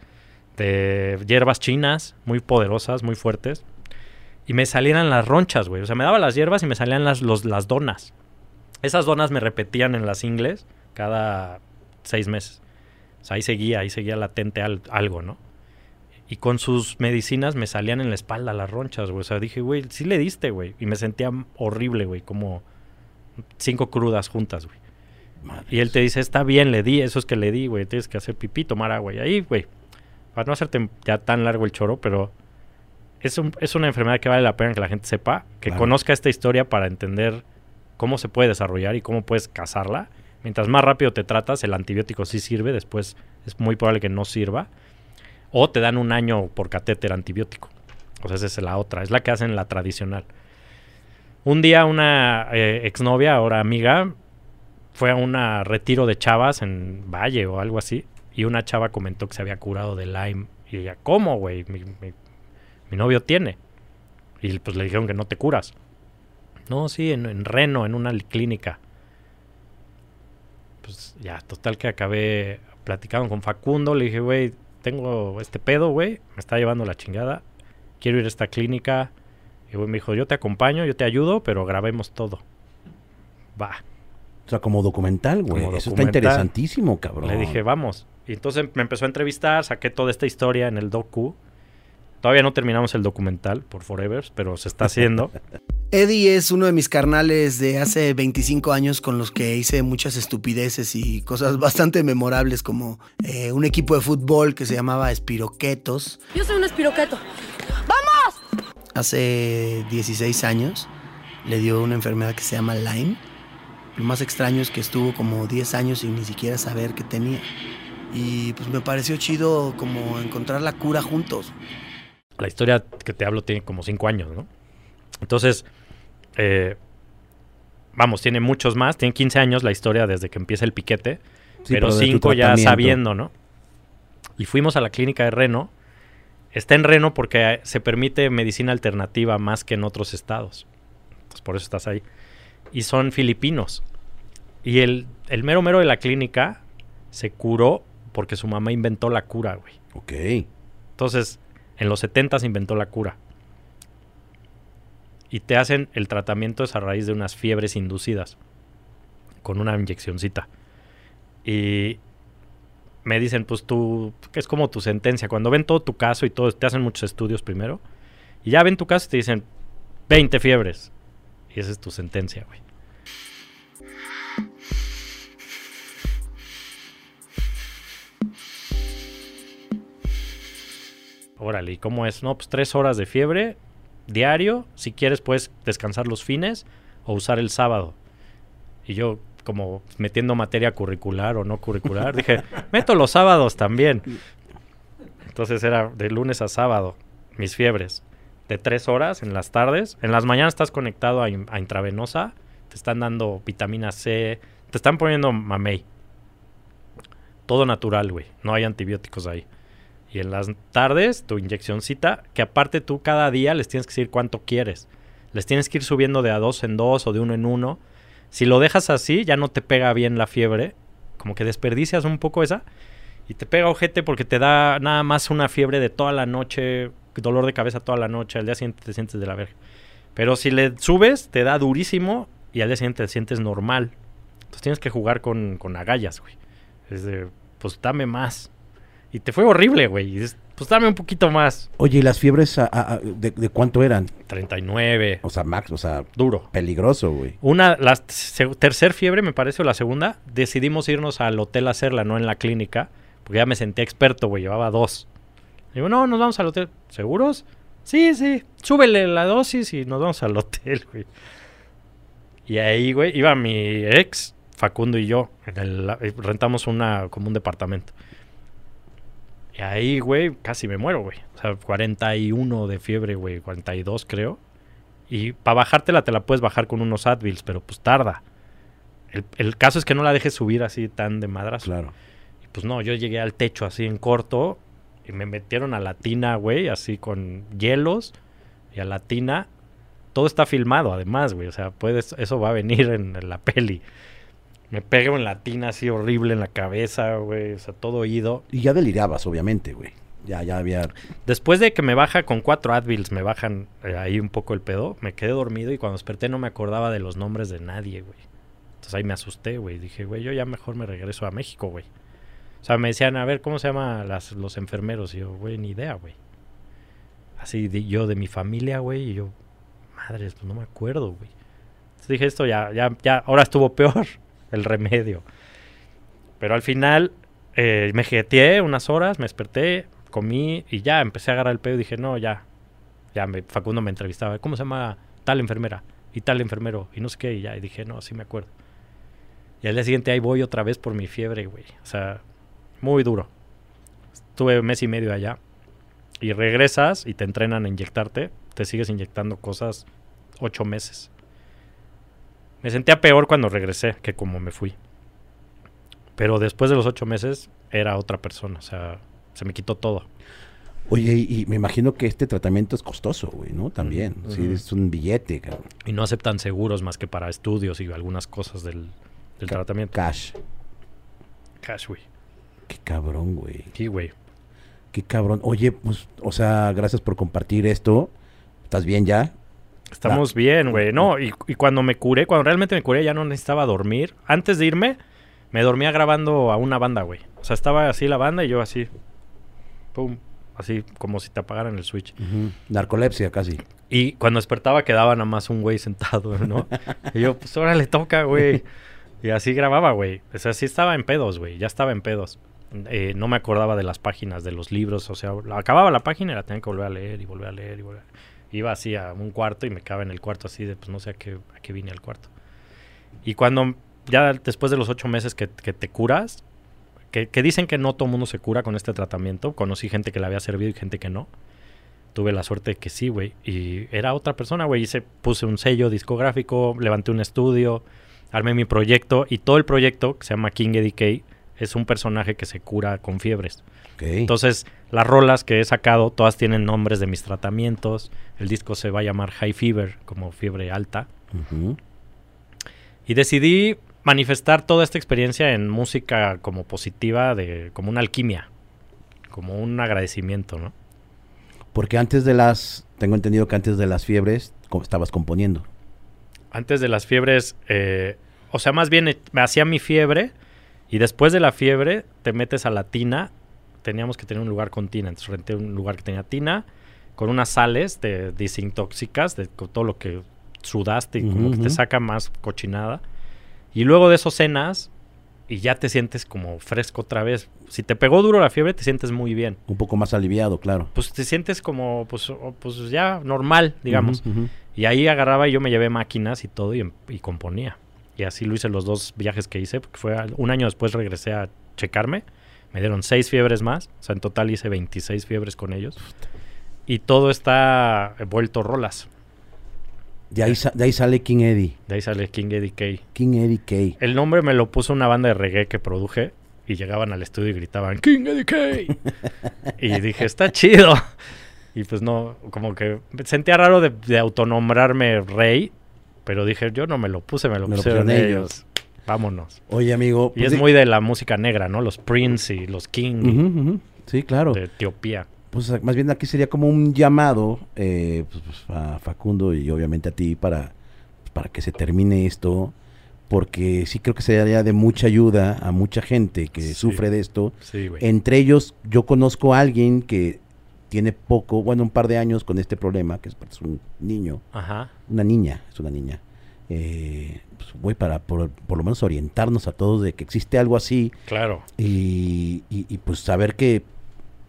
S2: de hierbas chinas, muy poderosas, muy fuertes. Y me salían las ronchas, güey. O sea, me daba las hierbas y me salían las, los, las donas. Esas donas me repetían en las ingles cada seis meses. O sea, ahí seguía, ahí seguía latente al, algo, ¿no? Y con sus medicinas me salían en la espalda las ronchas, güey. O sea, dije, güey, sí le diste, güey. Y me sentía horrible, güey, como cinco crudas juntas, güey. Y él te dice, está bien, le di, eso es que le di, güey. Tienes que hacer pipí, tomar agua. Y ahí, güey, para no hacerte ya tan largo el choro, pero es, un, es una enfermedad que vale la pena que la gente sepa, que
S1: Claro.
S2: conozca esta historia para entender cómo se puede desarrollar y cómo puedes cazarla. Mientras más rápido te tratas, el antibiótico sí sirve, después es muy probable que no sirva. O te dan un año por catéter antibiótico. O sea, esa es la otra, es la que hacen la tradicional. Un día una eh, exnovia, ahora amiga, fue a un retiro de chavas en Valle o algo así. Y una chava comentó que se había curado de Lyme. Y ella, ¿cómo, güey? Mi, novio tiene. Y pues le dijeron que no te curas. No, sí, en, en Reno, en una clínica. Pues ya, total que acabé platicando con Facundo. Le dije, güey, tengo este pedo, güey. Me está llevando la chingada. Quiero ir a esta clínica. Y güey me dijo, yo te acompaño, yo te ayudo, pero grabemos todo. Va.
S1: O sea, como documental, güey.
S2: Como
S1: Eso
S2: documental.
S1: está interesantísimo, cabrón.
S2: Le dije, vamos. Y entonces me empezó a entrevistar, saqué toda esta historia en el docu. Todavía no terminamos el documental por Forever, pero se está haciendo. <laughs>
S3: Eddie es uno de mis carnales de hace 25 años con los que hice muchas estupideces y cosas bastante memorables como eh, un equipo de fútbol que se llamaba Espiroquetos
S4: Yo soy un espiroqueto.
S3: hace 16 años. Le dio una enfermedad que se llama Lyme. Lo más extraño es que estuvo como 10 años sin ni siquiera saber que tenía. Y pues me pareció chido como encontrar la cura juntos.
S2: La historia que te hablo tiene como cinco años, ¿no? Entonces, eh, vamos, tiene muchos más. Tiene 15 años la historia desde que empieza el piquete.
S1: Sí,
S2: pero
S1: de tu
S2: cinco ya
S1: tratamiento.
S2: sabiendo, ¿no? Y fuimos a la clínica de Reno. Está en Reno porque se permite medicina alternativa más que en otros estados. Entonces, por eso estás ahí. Y son filipinos. Y el, el mero mero de la clínica se curó porque su mamá inventó la cura, güey.
S1: Ok.
S2: Entonces, en los 70 se inventó la cura. Y te hacen el tratamiento es a raíz de unas fiebres inducidas. Con una inyeccioncita. Y me dicen, pues tú, que es como tu sentencia. Cuando ven todo tu caso y todo, te hacen muchos estudios primero. Y ya ven tu caso y te dicen, 20 fiebres. Y esa es tu sentencia, güey. Órale, ¿y cómo es? No, pues tres horas de fiebre diario. Si quieres, puedes descansar los fines o usar el sábado. Y yo, como metiendo materia curricular o no curricular, dije, <laughs> meto los sábados también. Entonces era de lunes a sábado, mis fiebres. De tres horas en las tardes. En las mañanas estás conectado a, in- a intravenosa. Te están dando vitamina C. Te están poniendo mamey. Todo natural, güey. No hay antibióticos ahí. Y en las tardes, tu inyeccióncita, que aparte tú cada día les tienes que decir cuánto quieres. Les tienes que ir subiendo de a dos en dos o de uno en uno. Si lo dejas así, ya no te pega bien la fiebre. Como que desperdicias un poco esa. Y te pega ojete porque te da nada más una fiebre de toda la noche, dolor de cabeza toda la noche. Al día siguiente te sientes de la verga. Pero si le subes, te da durísimo y al día siguiente te sientes normal. Entonces tienes que jugar con, con agallas, güey. Es de, pues dame más. Y te fue horrible, güey. Dices, pues dame un poquito más.
S1: Oye, ¿y las fiebres a- a- a- de, de cuánto eran?
S2: 39.
S1: O sea, Max, o sea,
S2: Duro.
S1: peligroso, güey.
S2: Una, la tercer fiebre, me parece, o la segunda, decidimos irnos al hotel a hacerla, no en la clínica, porque ya me sentía experto, güey, llevaba dos. Digo, no, nos vamos al hotel. ¿Seguros? Sí, sí. Súbele la dosis y nos vamos al hotel, <laughs> güey. Y ahí, güey, iba mi ex, Facundo y yo. En el, eh, rentamos una, como un departamento. Y ahí, güey, casi me muero, güey. O sea, 41 de fiebre, güey, 42 creo. Y para bajártela te la puedes bajar con unos Advils, pero pues tarda. El, el caso es que no la dejes subir así tan de madrazo.
S1: Claro.
S2: Y pues no, yo llegué al techo así en corto y me metieron a la tina, güey, así con hielos y a la tina. Todo está filmado, además, güey. O sea, puedes, eso va a venir en, en la peli. Me pego en la tina así horrible en la cabeza, güey. O sea, todo oído.
S1: Y ya delirabas, obviamente, güey. Ya, ya había...
S2: Después de que me baja con cuatro Advils, me bajan eh, ahí un poco el pedo, me quedé dormido y cuando desperté no me acordaba de los nombres de nadie, güey. Entonces ahí me asusté, güey. Dije, güey, yo ya mejor me regreso a México, güey. O sea, me decían, a ver, ¿cómo se llaman las, los enfermeros? Y yo, güey, ni idea, güey. Así de, yo de mi familia, güey, y yo, madres, pues no me acuerdo, güey. Entonces dije, esto ya, ya, ya, ahora estuvo peor <laughs> el remedio. Pero al final eh, me jeteé unas horas, me desperté, comí y ya empecé a agarrar el pedo y dije, no, ya. Ya me, Facundo me entrevistaba, ¿cómo se llama tal enfermera? Y tal enfermero, y no sé qué, y ya. Y dije, no, sí me acuerdo. Y al día siguiente ahí voy otra vez por mi fiebre, güey. O sea, muy duro. Estuve un mes y medio allá. Y regresas y te entrenan a inyectarte. Te sigues inyectando cosas ocho meses. Me sentía peor cuando regresé que como me fui. Pero después de los ocho meses era otra persona. O sea, se me quitó todo.
S1: Oye, y, y me imagino que este tratamiento es costoso, güey, ¿no? También. Sí, es un billete, cabrón.
S2: Y no aceptan seguros más que para estudios y algunas cosas del, del
S1: Ca-
S2: tratamiento.
S1: Cash.
S2: Cash, güey.
S1: Qué cabrón, güey.
S2: Sí, güey.
S1: Qué cabrón. Oye, pues, o sea, gracias por compartir esto. ¿Estás bien ya?
S2: Estamos bien, güey. No, y, y cuando me curé, cuando realmente me curé, ya no necesitaba dormir. Antes de irme, me dormía grabando a una banda, güey. O sea, estaba así la banda y yo así. Pum. Así como si te apagaran el switch.
S1: Narcolepsia casi.
S2: Y cuando despertaba quedaba nada más un güey sentado, ¿no? <laughs> y yo, pues ahora le toca, güey. Y así grababa, güey. O sea, sí estaba en pedos, güey. Ya estaba en pedos. Eh, no me acordaba de las páginas, de los libros. O sea, acababa la página y la tenía que volver a leer y volver a leer y volver Iba así a un cuarto y me quedaba en el cuarto así de, pues no sé a qué, a qué vine al cuarto. Y cuando, ya después de los ocho meses que, que te curas, que, que dicen que no todo mundo se cura con este tratamiento. Conocí gente que le había servido y gente que no tuve la suerte de que sí, güey. Y era otra persona, güey. Hice, puse un sello discográfico, levanté un estudio, armé mi proyecto. Y todo el proyecto, que se llama King Eddie es un personaje que se cura con fiebres. Entonces, las rolas que he sacado, todas tienen nombres de mis tratamientos. El disco se va a llamar High Fever, como fiebre alta. Y decidí manifestar toda esta experiencia en música como positiva, de, como una alquimia, como un agradecimiento, ¿no?
S1: Porque antes de las, tengo entendido que antes de las fiebres estabas componiendo.
S2: Antes de las fiebres, eh, o sea, más bien eh, me hacía mi fiebre y después de la fiebre te metes a la tina. Teníamos que tener un lugar con tina, entonces renté un lugar que tenía tina con unas sales de desintóxicas, de co- todo lo que sudaste y como que te saca más cochinada. Y luego de eso cenas y ya te sientes como fresco otra vez. Si te pegó duro la fiebre, te sientes muy bien.
S1: Un poco más aliviado, claro.
S2: Pues te sientes como, pues, pues ya normal, digamos. Y ahí agarraba y yo me llevé máquinas y todo y, em- y componía. Así lo hice los dos viajes que hice, porque fue un año después regresé a checarme. Me dieron seis fiebres más, o sea, en total hice 26 fiebres con ellos. Y todo está vuelto rolas.
S1: De ahí, de ahí sale King Eddie.
S2: De ahí sale King Eddie K.
S1: King Eddie K.
S2: El nombre me lo puso una banda de reggae que produje y llegaban al estudio y gritaban King Eddie K. <laughs> y dije, está chido. Y pues no, como que sentía raro de, de autonombrarme rey, pero dije, yo no me lo puse, me lo
S1: Me
S2: pusieron ellos. Vámonos.
S1: Oye, amigo.
S2: Y
S1: pues
S2: es
S1: sí-
S2: muy de la música negra, ¿no? Los Prince y los King.
S1: Sí, claro.
S2: de Etiopía.
S1: Pues a- más bien aquí sería como un llamado eh, pues, pues, a Facundo y obviamente a ti para, pues, para que se termine esto. porque sí creo que sería de mucha ayuda a mucha gente que
S2: Sí.
S1: sufre de esto.
S2: Sí, güey.
S1: Entre ellos, yo conozco a alguien que tiene poco, bueno, un par de años con este problema, que es, es un niño,
S2: Ajá.
S1: una niña, es una niña. Eh, pues, güey, para por, por lo menos orientarnos a todos de que existe algo así
S2: Claro.
S1: y, y- y, pues saber que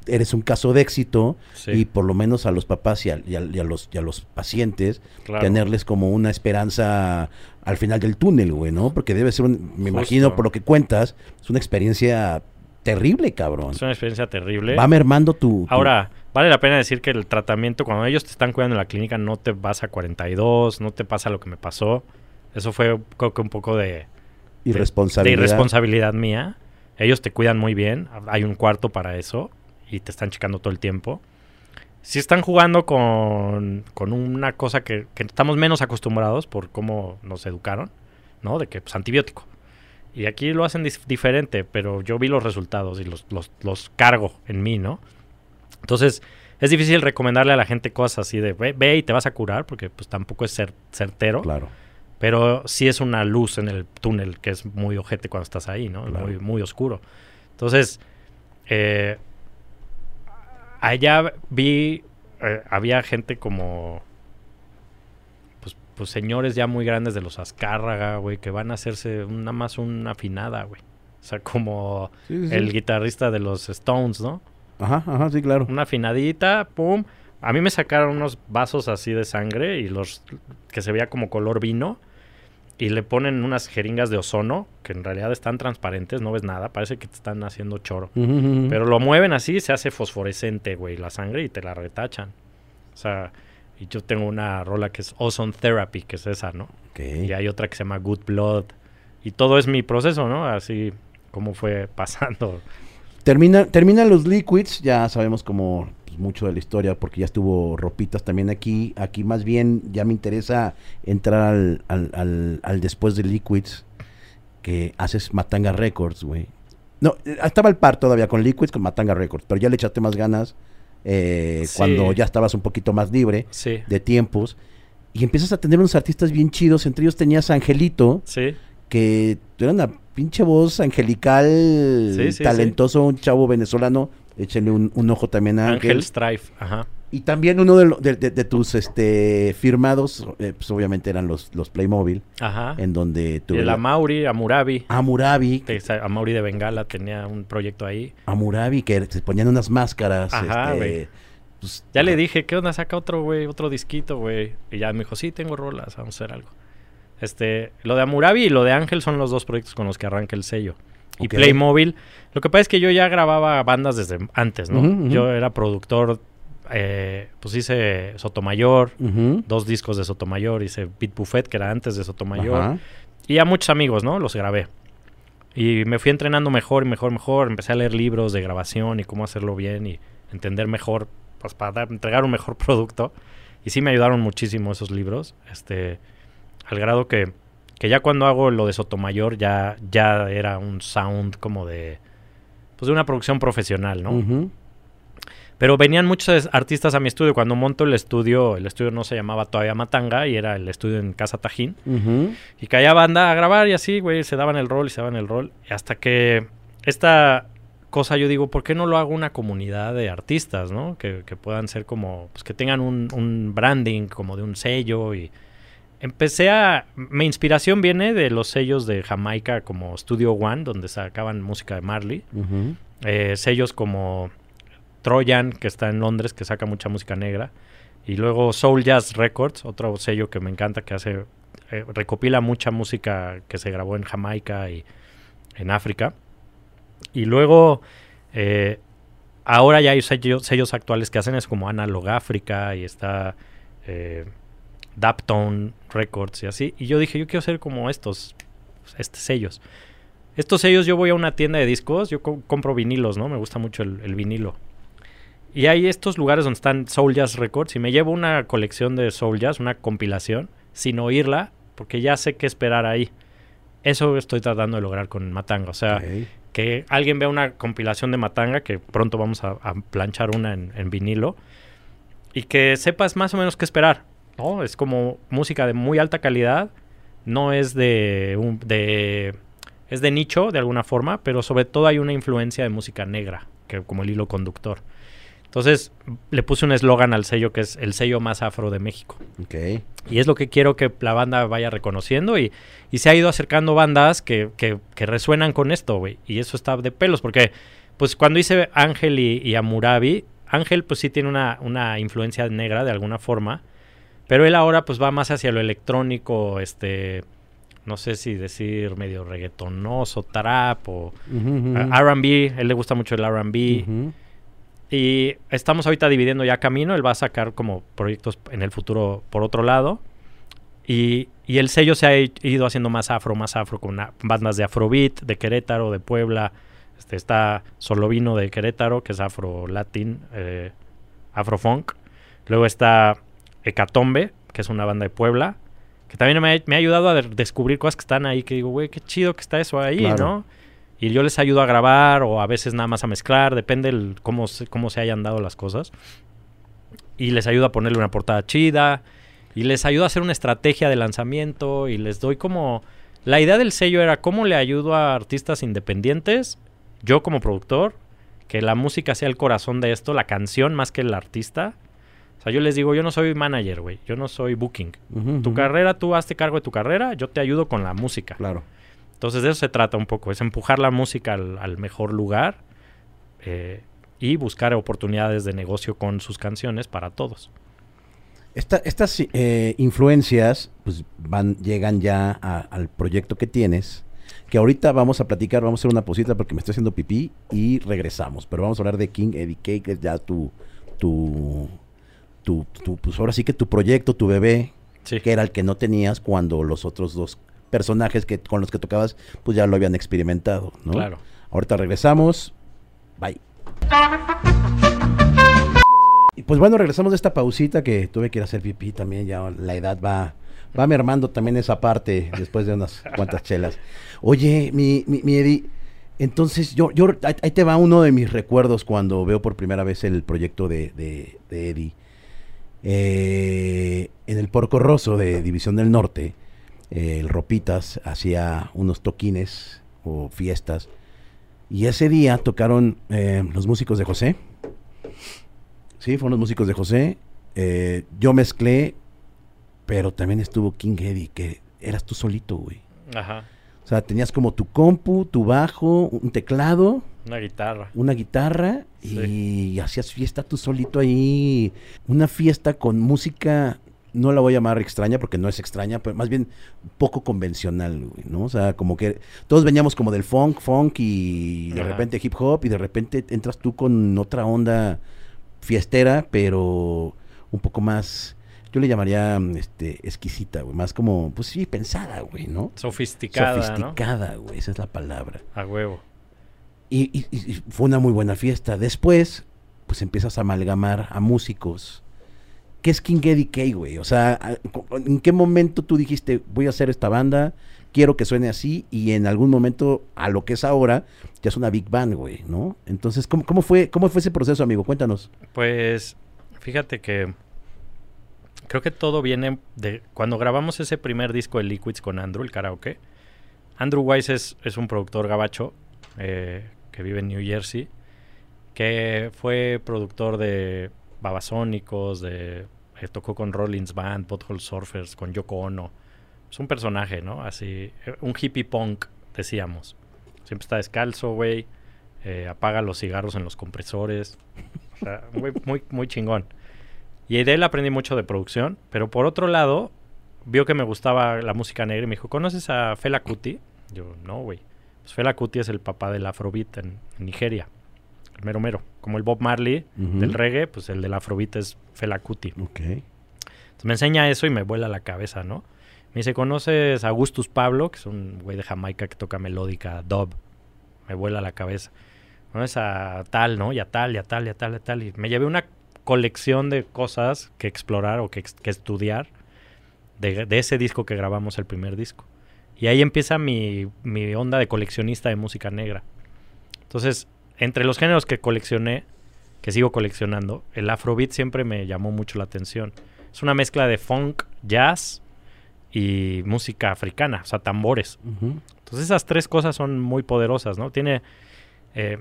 S1: eres un caso de éxito
S2: Sí.
S1: y por lo menos a los papás y a, y a- y a los, y a los pacientes
S2: claro.
S1: tenerles como una esperanza al final del túnel, güey, ¿no? Porque debe ser, un, me imagino por lo que cuentas, es una experiencia terrible, cabrón.
S2: Es una experiencia terrible.
S1: Va mermando tu... tu-
S2: Ahora, vale la pena decir que el tratamiento, cuando ellos te están cuidando en la clínica, no te vas a 42, no te pasa lo que me pasó. Eso fue, creo que un poco de, de
S1: irresponsabilidad.
S2: irresponsabilidad mía. Ellos te cuidan muy bien. Hay un cuarto para eso y te están checando todo el tiempo. Si están jugando con, con una cosa que, que estamos menos acostumbrados por cómo nos educaron, ¿no? De que, pues, antibiótico. Y aquí lo hacen diferente, pero yo vi los resultados y los, los, los cargo en mí, ¿no? Entonces, es difícil recomendarle a la gente cosas así de ve, ve y te vas a curar, porque pues tampoco es cer- certero.
S1: Claro.
S2: Pero sí es una luz en el túnel que es muy ojete cuando estás ahí, ¿no?
S1: Claro.
S2: Muy, muy oscuro. Entonces, eh, allá vi, eh, había gente como, pues, señores ya muy grandes de los Azcárraga, güey, que van a hacerse nada más una afinada, güey. O sea, como
S1: Sí, sí, sí.
S2: el guitarrista de los Stones, ¿no?
S1: Ajá, ajá, sí, claro.
S2: Una afinadita, pum. A mí me sacaron unos vasos así de sangre y los que se veía como color vino y le ponen unas jeringas de ozono que en realidad están transparentes, no ves nada, parece que te están haciendo choro. Pero lo mueven así, se hace fosforescente, güey, la sangre y te la retachan. O sea, y yo tengo una rola que es Ozone Therapy, que es esa, ¿no? Y hay otra que se llama Good Blood. Y todo es mi proceso, ¿no? Así como fue <laughs> pasando.
S1: Termina, terminan los liquids, ya sabemos como pues, mucho de la historia porque ya estuvo ropitas también aquí. Aquí más bien ya me interesa entrar al, al, al- al después de liquids que haces Matanga Records, güey. No, eh, estaba el par todavía con liquids con Matanga Records, pero ya le echaste más ganas eh,
S2: Sí.
S1: cuando ya estabas un poquito más libre
S2: Sí.
S1: de tiempos. Y empiezas a tener unos artistas bien chidos, entre ellos tenías a Angelito,
S2: Sí.
S1: que era una pinche voz angelical, talentoso, un chavo venezolano. Échenle un, un ojo también a Ángel.
S2: Ángel Strife, ajá.
S1: Y también uno de, lo- de- de- de tus este firmados, eh, pues obviamente eran los, los Playmobil,
S2: Ajá.
S1: en donde tuve
S2: el Amauri, Amurabi.
S1: Amurabi,
S2: Amauri de Bengala tenía un proyecto ahí.
S1: Amurabi, que se ponían unas máscaras.
S2: Ajá,
S1: este, pues,
S2: Ya le dije, ¿qué onda? Saca otro, güey, otro disquito, güey. Y ya me dijo, sí, tengo rolas, vamos a hacer algo. Este, lo de Amurabi y lo de Ángel son los dos proyectos con los que arranca el sello. Y
S1: Ok.
S2: Playmobil. Lo que pasa es que yo ya grababa bandas desde antes, ¿no? Yo era productor, eh, pues hice Sotomayor, dos discos de Sotomayor, hice Beat Buffet, que era antes de Sotomayor. Y a muchos amigos, ¿no? Los grabé. Y me fui entrenando mejor y mejor, mejor. Empecé a leer libros de grabación y cómo hacerlo bien y entender mejor, pues para dar- entregar un mejor <laughs> producto. Y sí me ayudaron muchísimo esos libros. Este, al grado que, que ya cuando hago lo de Sotomayor ya, ya era un sound como de, pues de una producción profesional, ¿no? Pero venían muchos artistas a mi estudio. Cuando monto el estudio, el estudio no se llamaba todavía Matanga y era el estudio en Casa Tajín.
S1: Ujú.
S2: Y caía banda a grabar y así, güey, se daban el rol y se daban el rol. Hasta que esta cosa yo digo, ¿por qué no lo hago una comunidad de artistas, no? Que, que puedan ser como, pues que tengan un, un branding como de un sello y... Empecé a... Mi inspiración viene de los sellos de Jamaica como Studio One, donde sacaban música de Marley. Eh, sellos como Trojan, que está en Londres, que saca mucha música negra. Y luego Soul Jazz Records, otro sello que me encanta, que hace eh, recopila mucha música que se grabó en Jamaica y en África. Y luego, eh, ahora ya hay sellos, sellos actuales que hacen es como Analog África y está eh, Daptone Records y así. Y yo dije, yo quiero ser como estos, estos sellos. Estos sellos yo voy a una tienda de discos, yo co- compro vinilos, ¿no? Me gusta mucho el, el vinilo. Y hay estos lugares donde están Soul Jazz Records y me llevo una colección de Soul Jazz, una compilación, sin oírla, porque ya sé qué esperar ahí. Eso estoy tratando de lograr con Matanga. O sea, que alguien vea una compilación de Matanga, que pronto vamos a, a planchar una en, en vinilo, y que sepas más o menos qué esperar. ¿No? Es como música de muy alta calidad, no es de, un, de es de nicho de alguna forma, pero sobre todo hay una influencia de música negra, que como el hilo conductor. Entonces le puse un eslogan al sello que es el sello más afro de México.
S1: Ok.
S2: Y es lo que quiero que la banda vaya reconociendo y, y se ha ido acercando bandas que, que, que resuenan con esto, güey. Y eso está de pelos, porque pues cuando hice Ángel y, y Amurabi, Ángel pues sí tiene una, una influencia negra de alguna forma, pero él ahora pues va más hacia lo electrónico, este, no sé si decir medio reggaetonoso, trap o uh, R&B, él le gusta mucho el R&B. Y estamos ahorita dividiendo ya camino. Él va a sacar como proyectos en el futuro por otro lado. Y, y el sello se ha ido haciendo más afro, más afro, con una- bandas de Afrobeat, de Querétaro, de Puebla. Este, está Solovino de Querétaro, que es afro latín, eh, afrofunk. Luego está Hecatombe, que es una banda de Puebla, que también me ha, me ha ayudado a de- descubrir cosas que están ahí, que digo, güey, qué chido que está eso ahí,
S1: Claro.
S2: ¿no? Y yo les ayudo a grabar o a veces nada más a mezclar, depende el, cómo, se, cómo se hayan dado las cosas. Y les ayudo a ponerle una portada chida. Y les ayudo a hacer una estrategia de lanzamiento. Y les doy como... La idea del sello era cómo le ayudo a artistas independientes, yo como productor, que la música sea el corazón de esto, la canción más que el artista. O sea, yo les digo, yo no soy manager, güey. Yo no soy booking. Tu carrera, tú hazte cargo de tu carrera, yo te ayudo con la música.
S1: Claro.
S2: Entonces de eso se trata un poco, es empujar la música al, al mejor lugar eh, y buscar oportunidades de negocio con sus canciones para todos.
S1: Esta- estas eh, influencias pues van, llegan ya a- al proyecto que tienes. Que ahorita vamos a platicar, vamos a hacer una posita porque me estoy haciendo pipí y regresamos. Pero vamos a hablar de King Eddie es ya tu, tu, tu, tu- pues ahora sí que tu proyecto, tu bebé,
S2: Sí.
S1: que era el que no tenías cuando los otros dos personajes que con los que tocabas, pues ya lo habían experimentado, ¿no?
S2: Claro.
S1: Ahorita regresamos. Bye. Y pues bueno, regresamos de esta pausita que tuve que ir a hacer pipí también. Ya la edad va, va mermando también esa parte después de unas cuantas chelas. Oye, mi, mi, mi Eddie, entonces yo, yo, ahí ahí te va uno de mis recuerdos cuando veo por primera vez el proyecto de, de, de Eddie. Eh, en el Porco Rosso de División del Norte, eh, el Ropitas hacía unos toquines o fiestas. Y ese día tocaron eh, los músicos de José. Sí, fueron los músicos de José. Eh, yo mezclé, pero también estuvo King Eddie, que eras tú solito, güey.
S2: Ajá.
S1: O sea, tenías como tu compu, tu bajo, un teclado,
S2: Una guitarra.
S1: una guitarra y hacías fiesta tú solito ahí. Una fiesta con música, no la voy a llamar extraña porque no es extraña, pero más bien poco convencional, güey, ¿no? O sea, como que todos veníamos como del funk, funk y de
S2: Ajá.
S1: repente hip hop y de repente entras tú con otra onda fiestera, pero un poco más, yo le llamaría mm, este, exquisita, güey, más como, pues sí, pensada, güey, ¿no?
S2: Sofisticada,
S1: Sofisticada, güey, esa es la palabra.
S2: A huevo.
S1: Y, y- y fue una muy buena fiesta. Después, pues empiezas a amalgamar a músicos. ¿Qué es King Eddie K, güey? O sea, ¿en qué momento tú dijiste, voy a hacer esta banda, quiero que suene así, y en algún momento, a lo que es ahora, ya es una big band, güey, ¿no? Entonces, ¿cómo, cómo fue, ¿cómo fue ese proceso, amigo? Cuéntanos.
S2: Pues fíjate que creo que todo viene de cuando grabamos ese primer disco de Liquids con Andrew, el karaoke. Andrew Weiss es, es un productor gabacho eh, que vive en New Jersey, que fue productor de Babasónicos, de eh, tocó con Rollins Band, Butthole Surfers, con Yoko Ono. Es un personaje, ¿no? Así, eh, un hippie punk, decíamos. Siempre está descalzo, güey. eh, apaga los cigarros en los compresores. <laughs> O sea, güey muy, muy chingón. Y de él aprendí mucho de producción, pero por otro lado, vio que me gustaba la música negra y me dijo, ¿conoces a Fela Kuti? Yo, no, güey. Pues Fela Kuti es el papá del afrobeat en, en Nigeria. El mero mero. Como el Bob Marley del reggae, pues el del afrobeat es Fela Kuti.
S1: Ok.
S2: Entonces me enseña eso y me vuela la cabeza, ¿no? Me dice, ¿conoces a Augustus Pablo? Que es un güey de Jamaica que toca melódica, dub. Me vuela la cabeza. ¿Conoces a tal, no? Y a tal, y a tal, y a tal, y a tal. Y me llevé una colección de cosas que explorar o que, estudiar de, de ese disco que grabamos, el primer disco. Y ahí empieza mi, mi onda de coleccionista de música negra. Entonces, entre los géneros que coleccioné, que sigo coleccionando, el afrobeat siempre me llamó mucho la atención. Es una mezcla de funk, jazz y música africana, o sea, tambores. Entonces esas tres cosas son muy poderosas, ¿no? Tiene eh,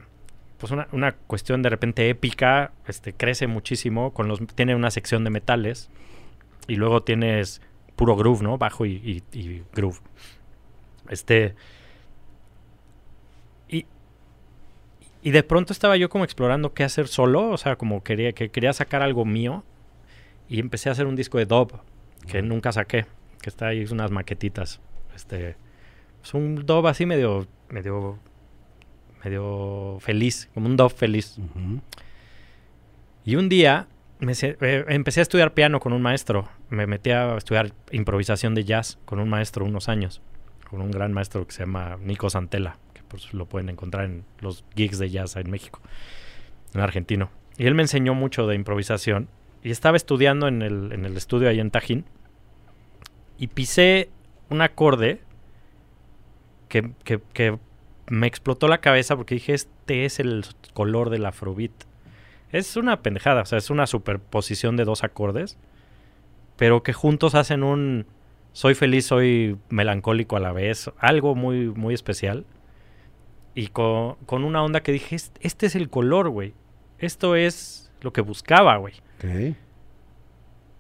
S2: pues una, una cuestión de repente épica, este, crece muchísimo, con los, tiene una sección de metales y luego tienes puro groove, ¿no? Bajo y, y- y groove. Este... Y, y de pronto estaba yo como explorando qué hacer solo, o sea, como quería, que quería sacar algo mío y empecé a hacer un disco de dub que nunca saqué, que está ahí unas maquetitas. Este, es un dub así medio, medio, medio feliz, como un dub feliz. Y un día me eh, empecé a estudiar piano con un maestro. Me metí a estudiar improvisación de jazz con un maestro unos años. Con un gran maestro que se llama Nico Santella, que pues lo pueden encontrar en los gigs de jazz en México, en argentino. Y él me enseñó mucho de improvisación. Y estaba estudiando en el, en el estudio ahí en Tajín. Y pisé un acorde que- que me explotó la cabeza porque dije, este es el color del afrobeat. Es una pendejada, o sea, es una superposición de dos acordes, pero que juntos hacen un soy feliz, soy melancólico a la vez, algo muy, muy especial. Y con, con una onda que dije, "Est- este es el color, güey. Esto es lo que buscaba, güey.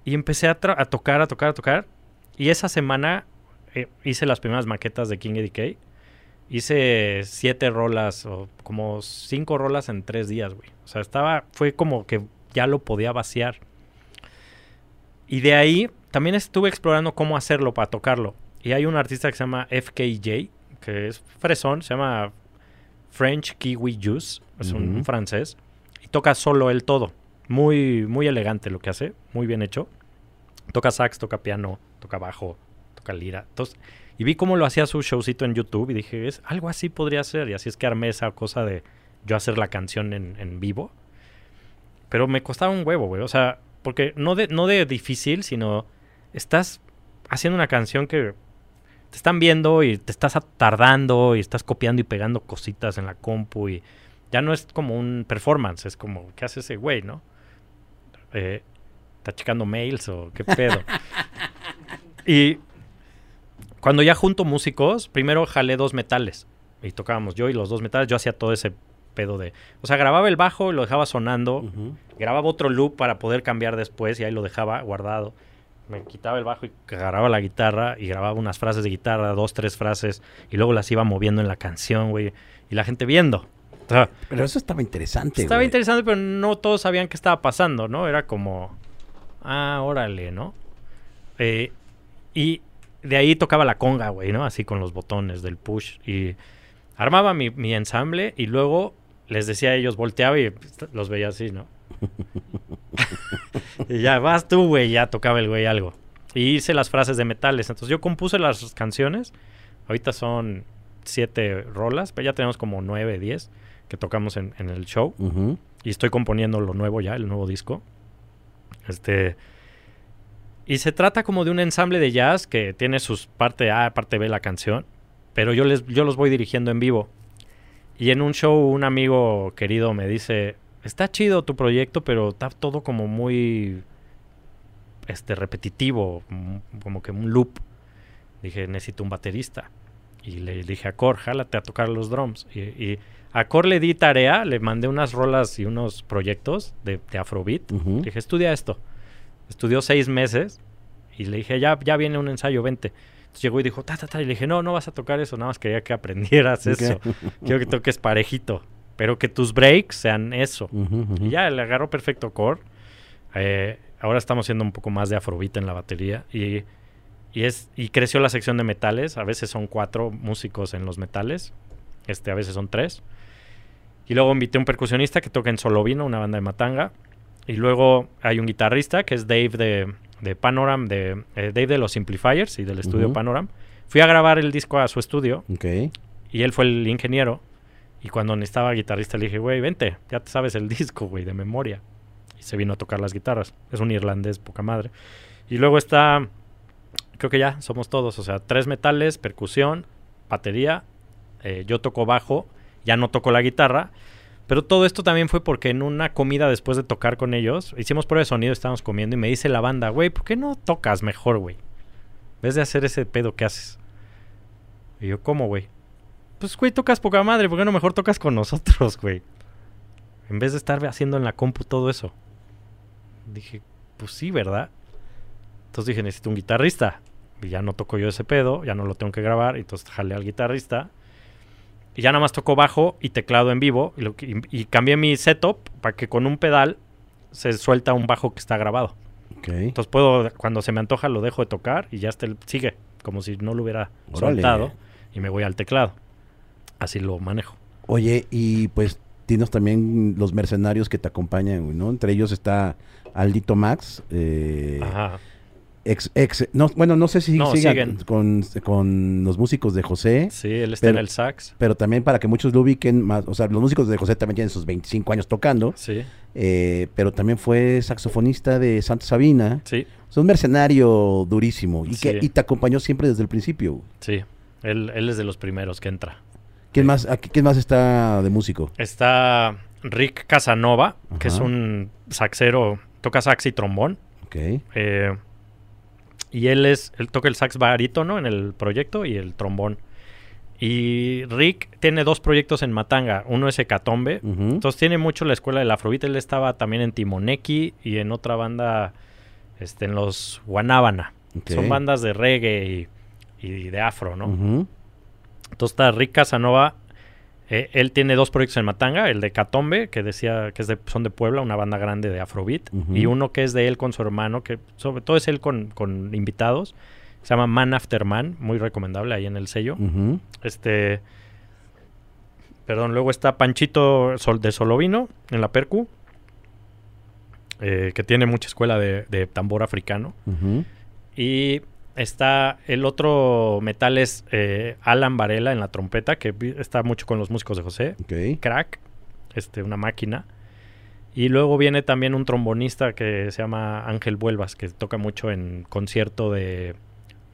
S2: Y empecé a, tocar, a tocar, a tocar. Y esa semana eh, hice las primeras maquetas de King Eddie. Hice siete rolas o como cinco rolas en tres días, güey. O sea, estaba, fue como que ya lo podía vaciar. Y de ahí también estuve explorando cómo hacerlo para tocarlo. Y hay un artista que se llama FKJ, que es fresón, se llama French Kiwi Juice, es un, francés. Y toca solo él todo. Muy, muy elegante lo que hace, muy bien hecho. Toca sax, toca piano, toca bajo, toca lira. Entonces, y vi cómo lo hacía su showcito en YouTube y dije, es algo así podría ser. Y así es que armé esa cosa de yo hacer la canción en, en vivo. Pero me costaba un huevo, güey. O sea, porque no de, no de difícil, sino estás haciendo una canción que te están viendo y te estás tardando y estás copiando y pegando cositas en la compu y ya no es como un performance, es como, ¿qué hace ese güey, no? Eh, ¿Está checando mails o qué pedo? <laughs> y cuando ya junto músicos, primero jalé dos metales y tocábamos yo y los dos metales, yo hacía todo ese pedo de... O sea, grababa el bajo y lo dejaba sonando, grababa otro loop para poder cambiar después y ahí lo dejaba guardado. Me quitaba el bajo y agarraba la guitarra y grababa unas frases de guitarra, dos, tres frases, y luego las iba moviendo en la canción, güey, y la gente viendo. O sea,
S1: Pero eso estaba interesante,
S2: estaba
S1: güey.
S2: interesante, pero no todos sabían qué estaba pasando, ¿no? Era como, ah, órale, ¿no? Eh, y de ahí tocaba la conga, güey, ¿no? Así con los botones del push. Y armaba mi, mi ensamble y luego les decía a ellos, volteaba y los veía así, ¿no? <laughs> y ya, vas tú, güey, ya tocaba el güey algo. Y hice las frases de metales. Entonces yo compuse las canciones. Ahorita son siete rolas, pero ya tenemos como nueve, diez que tocamos en, en el show. Y estoy componiendo lo nuevo ya, el nuevo disco. Este. Y se trata como de un ensamble de jazz que tiene sus parte A, parte B la canción. Pero yo les, yo los voy dirigiendo en vivo. Y en un show, un amigo querido me dice. Está chido tu proyecto, pero está todo como muy. Este, repetitivo. como- Como que un loop. Dije, necesito un baterista. Y le dije a Cor, jálate a tocar los drums. Y, y a Cor le di tarea, le mandé unas rolas y unos proyectos de, de Afrobeat. Le dije, estudia esto. Estudió seis meses y le dije, ya, ya viene un ensayo, vente. Entonces llegó y dijo, ta, ta, ta. Y le dije, no, no vas a tocar eso, nada más quería que aprendieras
S1: Ok.
S2: eso. Quiero que toques parejito. Pero que tus breaks sean eso. Y ya le agarró perfecto core. Eh, ahora estamos haciendo un poco más de afrobeat en la batería. Y, y, es, y creció la sección de metales. A veces son cuatro músicos en los metales. Este, a veces son tres. Y luego invité a un percusionista que toca en Solovino, una banda de Matanga. Y luego hay un guitarrista que es Dave de, de Panoram, de, eh, Dave de los Simplifiers y del estudio
S1: Ujú.
S2: Panoram. Fui a grabar el disco a su estudio
S1: Ok.
S2: y él fue el ingeniero. Y cuando necesitaba guitarrista le dije, güey, vente, ya te sabes el <laughs> disco, güey, de memoria. Y se vino a tocar las guitarras. Es un irlandés, poca madre. Y luego está, creo que ya somos todos, o sea, tres metales, percusión, batería. eh, yo toco bajo, ya no toco la guitarra. Pero todo esto también fue porque en una comida después de tocar con ellos, hicimos prueba de sonido, estábamos comiendo y me dice la banda, güey, ¿por qué no tocas mejor, güey? En vez de hacer ese pedo, ¿qué haces? Y yo, ¿cómo, güey? Pues, güey, tocas poca madre, ¿por qué no mejor tocas con nosotros, güey? En vez de estar haciendo en la compu todo eso. Dije, pues sí, ¿verdad? Entonces dije, necesito un guitarrista. Y ya no toco yo ese pedo, ya no lo tengo que grabar. Entonces jalé al guitarrista. Y ya nada más toco bajo y teclado en vivo. Y, lo que- y- y cambié mi setup para que con un pedal se suelta un bajo que está grabado.
S1: Ok.
S2: Entonces puedo, cuando se me antoja, lo dejo de tocar y ya está el- sigue. Como si no lo hubiera
S1: Órale.
S2: soltado. Y me voy al teclado. Así lo manejo.
S1: Oye, y pues tienes también los mercenarios que te acompañan, ¿no? Entre ellos está Aldito Max, eh,
S2: Ajá.
S1: Ex, ex, no, bueno, no sé si
S2: No,
S1: sigan. Con, con los músicos de José,
S2: Sí, él está
S1: Pero-
S2: en el sax.
S1: pero también para que muchos lo ubiquen más, o sea, los músicos de José también tienen sus 25 años tocando,
S2: Sí,
S1: eh, pero también fue saxofonista de Santa Sabina,
S2: sí,
S1: es un mercenario durísimo y, que, y te acompañó siempre desde el principio.
S2: sí. Él, él es de los primeros que entra.
S1: ¿Quién
S2: Sí.
S1: más, aquí- quién más está de músico?
S2: Está Rick Casanova, que es un saxero, toca sax y trombón.
S1: Ok,
S2: eh, y él es, él toca el sax barítono en el proyecto y el trombón. Y Rick tiene dos proyectos en Matanga. Uno es Hecatombe. Entonces tiene mucho la escuela del Afrobeat. Él estaba también en Timoneki y en otra banda, este, en los Guanábana. Son bandas de reggae y, y de afro, ¿no? Entonces está Rick Casanova. Eh, él tiene dos proyectos en Matanga, el de Catombe, que decía que es de, son de Puebla, una banda grande de Afrobeat,
S1: Ujú.
S2: y uno que es de él con su hermano, que sobre todo es él con, con invitados, se llama Man After Man, muy recomendable ahí en el sello. Este, perdón, luego está Panchito Sol, de Solovino en la Percu, eh, que tiene mucha escuela de, de tambor africano. Y está el otro metal es eh, Alan Varela en la trompeta, que está mucho con los músicos de José.
S1: Ok.
S2: Crack, este, una máquina. Y luego viene también un trombonista que se llama Ángel Vuelvas, que toca mucho en concierto de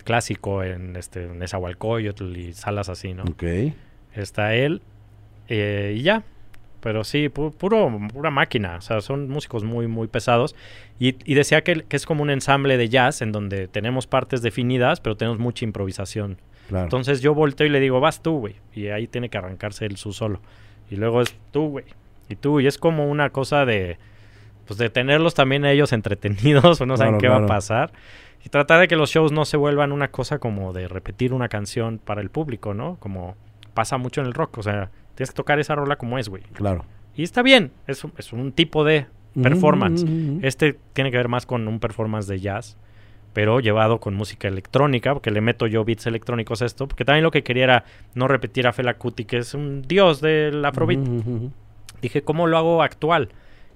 S2: clásico en este en Nezahualcóyotl y salas así, ¿no?
S1: Ok.
S2: Está él eh, y ya. Pero sí, pu- puro, pura máquina. O sea, son músicos muy, muy pesados. Y, y decía que, que es como un ensamble de jazz en donde tenemos partes definidas, pero tenemos mucha improvisación.
S1: Claro.
S2: Entonces yo volteo y le digo, vas tú, güey. Y ahí tiene que arrancarse él su solo. Y luego es tú, güey. Y tú, y es como una cosa de, pues de tenerlos también a ellos <laughs> entretenidos o no saben
S1: Claro,
S2: qué va a pasar. Y tratar de que los shows no se vuelvan una cosa como de repetir una canción para el público, ¿no? Como pasa mucho en el rock. O sea, tienes que tocar esa rola como es, güey.
S1: claro.
S2: Y está bien, es, un- es un tipo de performance. Este tiene que ver más con un performance de jazz, pero llevado con música electrónica, porque le meto yo beats electrónicos a esto, porque también lo que quería era no repetir a Fela Kuti, que es un dios del afrobeat. Dije, ¿cómo lo hago actual?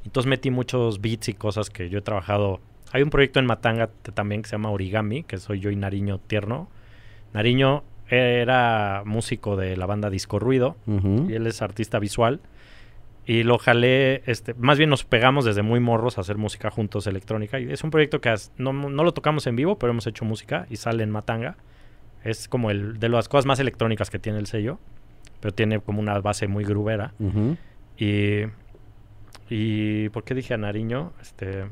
S2: Entonces metí muchos beats y cosas que yo he trabajado. Hay un proyecto en Matanga también que se llama Origami, que soy yo y Nariño Tierno. Nariño era músico de la banda Disco Ruido y él es artista visual. Y lo jalé, este, más bien nos pegamos desde muy morros a hacer música juntos electrónica. Y es un proyecto que no, no lo tocamos en vivo, pero hemos hecho música y sale en Matanga. Es como el de las cosas más electrónicas que tiene el sello, pero tiene como una base muy grubera. Y, y ¿por qué dije a Nariño? Este,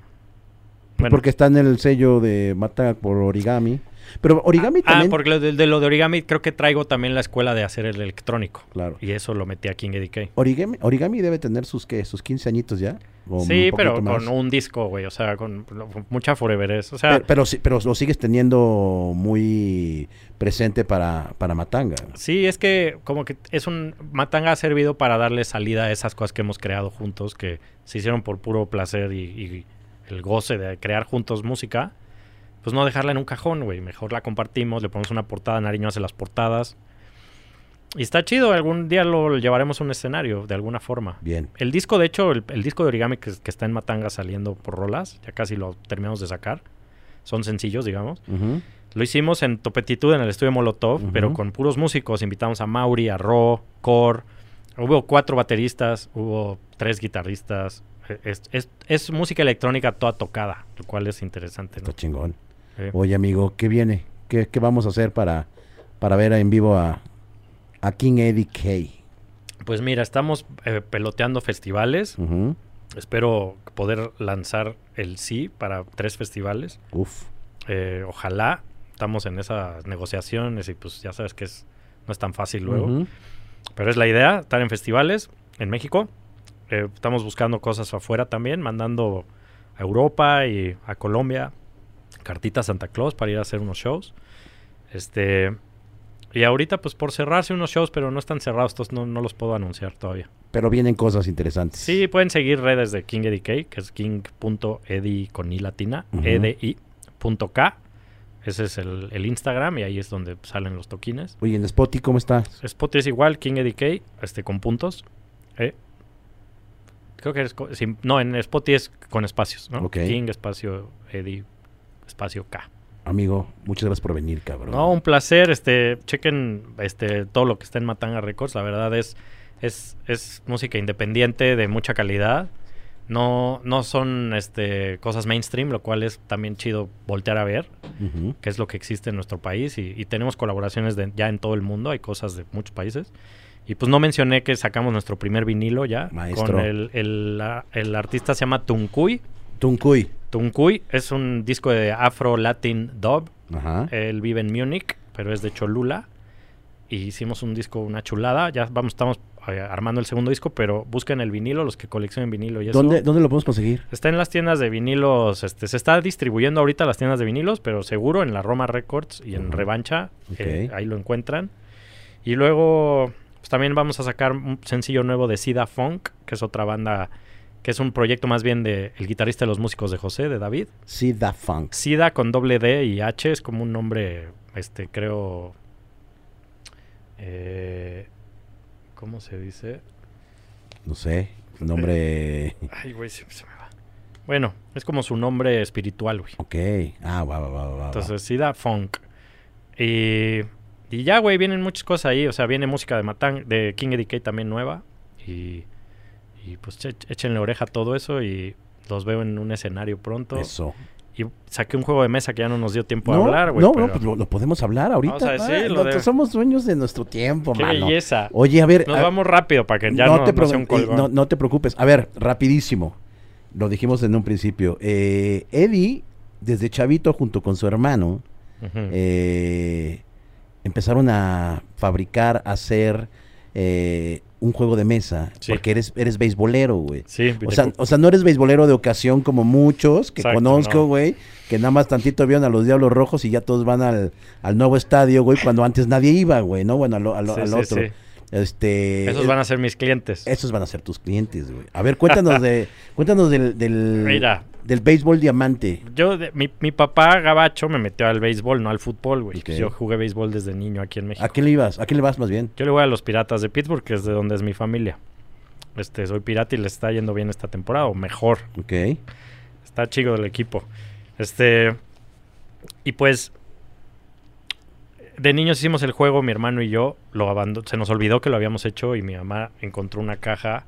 S1: Porque está en el sello de Mata por Origami. Pero Origami
S2: ah,
S1: también.
S2: porque lo de, de lo de origami creo que traigo también la escuela de hacer el electrónico.
S1: Claro.
S2: Y eso lo metí aquí en EDK.
S1: Origami, Origami debe tener sus, ¿qué? Sus 15 añitos ya. O
S2: Sí, pero con un disco, güey. O sea, con, con mucha foreverés. O sea,
S1: Pero, pero, sí- pero lo sigues teniendo muy presente para, para Matanga.
S2: sí, es que como que es un... Matanga ha servido para darle salida a esas cosas que hemos creado juntos, que se hicieron por puro placer y, y el goce de crear juntos música. Pues no dejarla en un cajón, güey. Mejor la compartimos, le ponemos una portada, Nariño hace las portadas. Y está chido, algún día lo llevaremos a un escenario, de alguna forma.
S1: Bien.
S2: El disco, de hecho, el, el disco de origami que, que está en Matanga saliendo por rolas, ya casi lo terminamos de sacar. Son sencillos, digamos. Lo hicimos en Topetitud, en el estudio Molotov, pero con puros músicos. Invitamos a Mauri, a Ro, Cor. Hubo cuatro bateristas, hubo tres guitarristas. Es, es- es música electrónica toda tocada, lo cual es interesante. ¿no?
S1: Está chingón.
S2: Sí.
S1: Oye, amigo, ¿qué viene? ¿Qué, qué vamos a hacer para, para ver en vivo a, a King Eddie K?
S2: Pues mira, estamos eh, peloteando festivales. Espero poder lanzar el sí para tres festivales.
S1: Uf.
S2: Eh, ojalá estamos en esas negociaciones y pues ya sabes que es, no es tan fácil luego. Pero es la idea, estar en festivales en México. Eh, estamos buscando cosas afuera también, mandando a Europa y a Colombia cartitas Santa Claus para ir a hacer unos shows. Este y ahorita pues por cerrarse unos shows, pero no están cerrados, estos no, no los puedo anunciar todavía.
S1: Pero vienen cosas interesantes.
S2: Sí, pueden seguir redes de King Eddie K, que es king.edi con i latina,
S1: Ujú.
S2: edi.k. Ese es el, el Instagram y ahí es donde salen los toquines.
S1: Oye, en Spotify, ¿cómo estás?
S2: Spot es igual, King Eddie K, este, con puntos. Eh, Creo que es... no, en Spotify es con espacios, ¿no?
S1: Ok.
S2: King, espacio, Eddie, espacio K.
S1: Amigo, muchas gracias por venir, cabrón.
S2: No, un placer. Este, chequen este, todo lo que está en Matanga Records. La verdad es, es, es música independiente de mucha calidad. No, no son este, cosas mainstream, lo cual es también chido voltear a ver,
S1: Ujú.
S2: que es lo que existe en nuestro país. Y, y tenemos colaboraciones de, ya en todo el mundo, hay cosas de muchos países. Y pues no mencioné que sacamos nuestro primer vinilo ya.
S1: Maestro.
S2: Con el, el, el artista se llama Tuncuy.
S1: Tuncuy.
S2: Tuncuy es un disco de Afro Latin Dub.
S1: Ajá.
S2: Él vive en Múnich, pero es de Cholula. Y hicimos un disco, una chulada. Ya vamos, estamos eh, armando el segundo disco, pero busquen el vinilo, los que coleccionen vinilo y eso.
S1: ¿Dónde, ¿Dónde lo podemos conseguir?
S2: Está en las tiendas de vinilos, este, se está distribuyendo ahorita las tiendas de vinilos, pero seguro en la Roma Records y en. Revancha, eh, ahí lo encuentran. Y luego, pues también vamos a sacar un sencillo nuevo de Sida Funk, que es otra banda, que es un proyecto más bien de el guitarrista de los músicos de José, de David.
S1: Sí, Da Funk.
S2: Sida con doble D y H es como un nombre, este, creo. eh, ¿Cómo se dice?
S1: No sé. Nombre. <laughs>
S2: Ay, güey, se, se me va. Bueno, es como su nombre espiritual, güey.
S1: Ok. Ah, va, va, va, va.
S2: Entonces, Sida Funk. Y, y ya, güey, vienen muchas cosas ahí. O sea, viene música de Matan, de King Eddie K también nueva. Y, y pues che- échenle oreja a todo eso y los veo en un escenario pronto.
S1: Eso.
S2: Y saqué un juego de mesa que ya no nos dio tiempo
S1: No,
S2: a hablar, güey.
S1: no,
S2: pero-
S1: no, pues lo, lo podemos hablar ahorita.
S2: Vamos a de-
S1: Somos dueños de nuestro tiempo,
S2: ¡Qué
S1: mano.
S2: belleza!
S1: Oye, a ver.
S2: Nos
S1: a-
S2: vamos rápido para que ya
S1: no,
S2: no,
S1: te
S2: sea un colgón.
S1: no, no te preocupes. A ver, rapidísimo. Lo dijimos en un principio. Eh, Eddie, desde chavito, junto con su hermano, eh, empezaron a fabricar, a hacer eh, un juego de mesa.
S2: Sí.
S1: Porque eres, eres beisbolero, güey.
S2: sí,
S1: O sea, o sea, no eres beisbolero de ocasión como muchos que
S2: Exacto,
S1: conozco,
S2: no.
S1: güey, que nada más tantito vieron a los Diablos Rojos y ya todos van al, al nuevo estadio, güey, cuando antes nadie iba, güey, ¿no? Bueno, al, al-
S2: Sí,
S1: al
S2: sí,
S1: otro. Este,
S2: Esos van a ser mis clientes.
S1: esos van a ser tus clientes, güey. A ver, cuéntanos de, <laughs> cuéntanos del, del,
S2: Mira.
S1: del béisbol diamante.
S2: Yo, de- mi, mi papá gabacho me metió al béisbol, no al fútbol, güey.
S1: Ok.
S2: Pues Yo jugué béisbol desde niño aquí en México.
S1: ¿A quién le ibas? ¿A quién le vas más bien?
S2: Yo le voy a los Piratas de Pittsburgh, que es de donde es mi familia. Este, soy pirata y le está yendo bien esta temporada, o mejor.
S1: Ok.
S2: Está chido el equipo. Este. Y pues. De niños hicimos el juego, mi hermano y yo. Lo se nos olvidó que lo habíamos hecho y mi mamá encontró una caja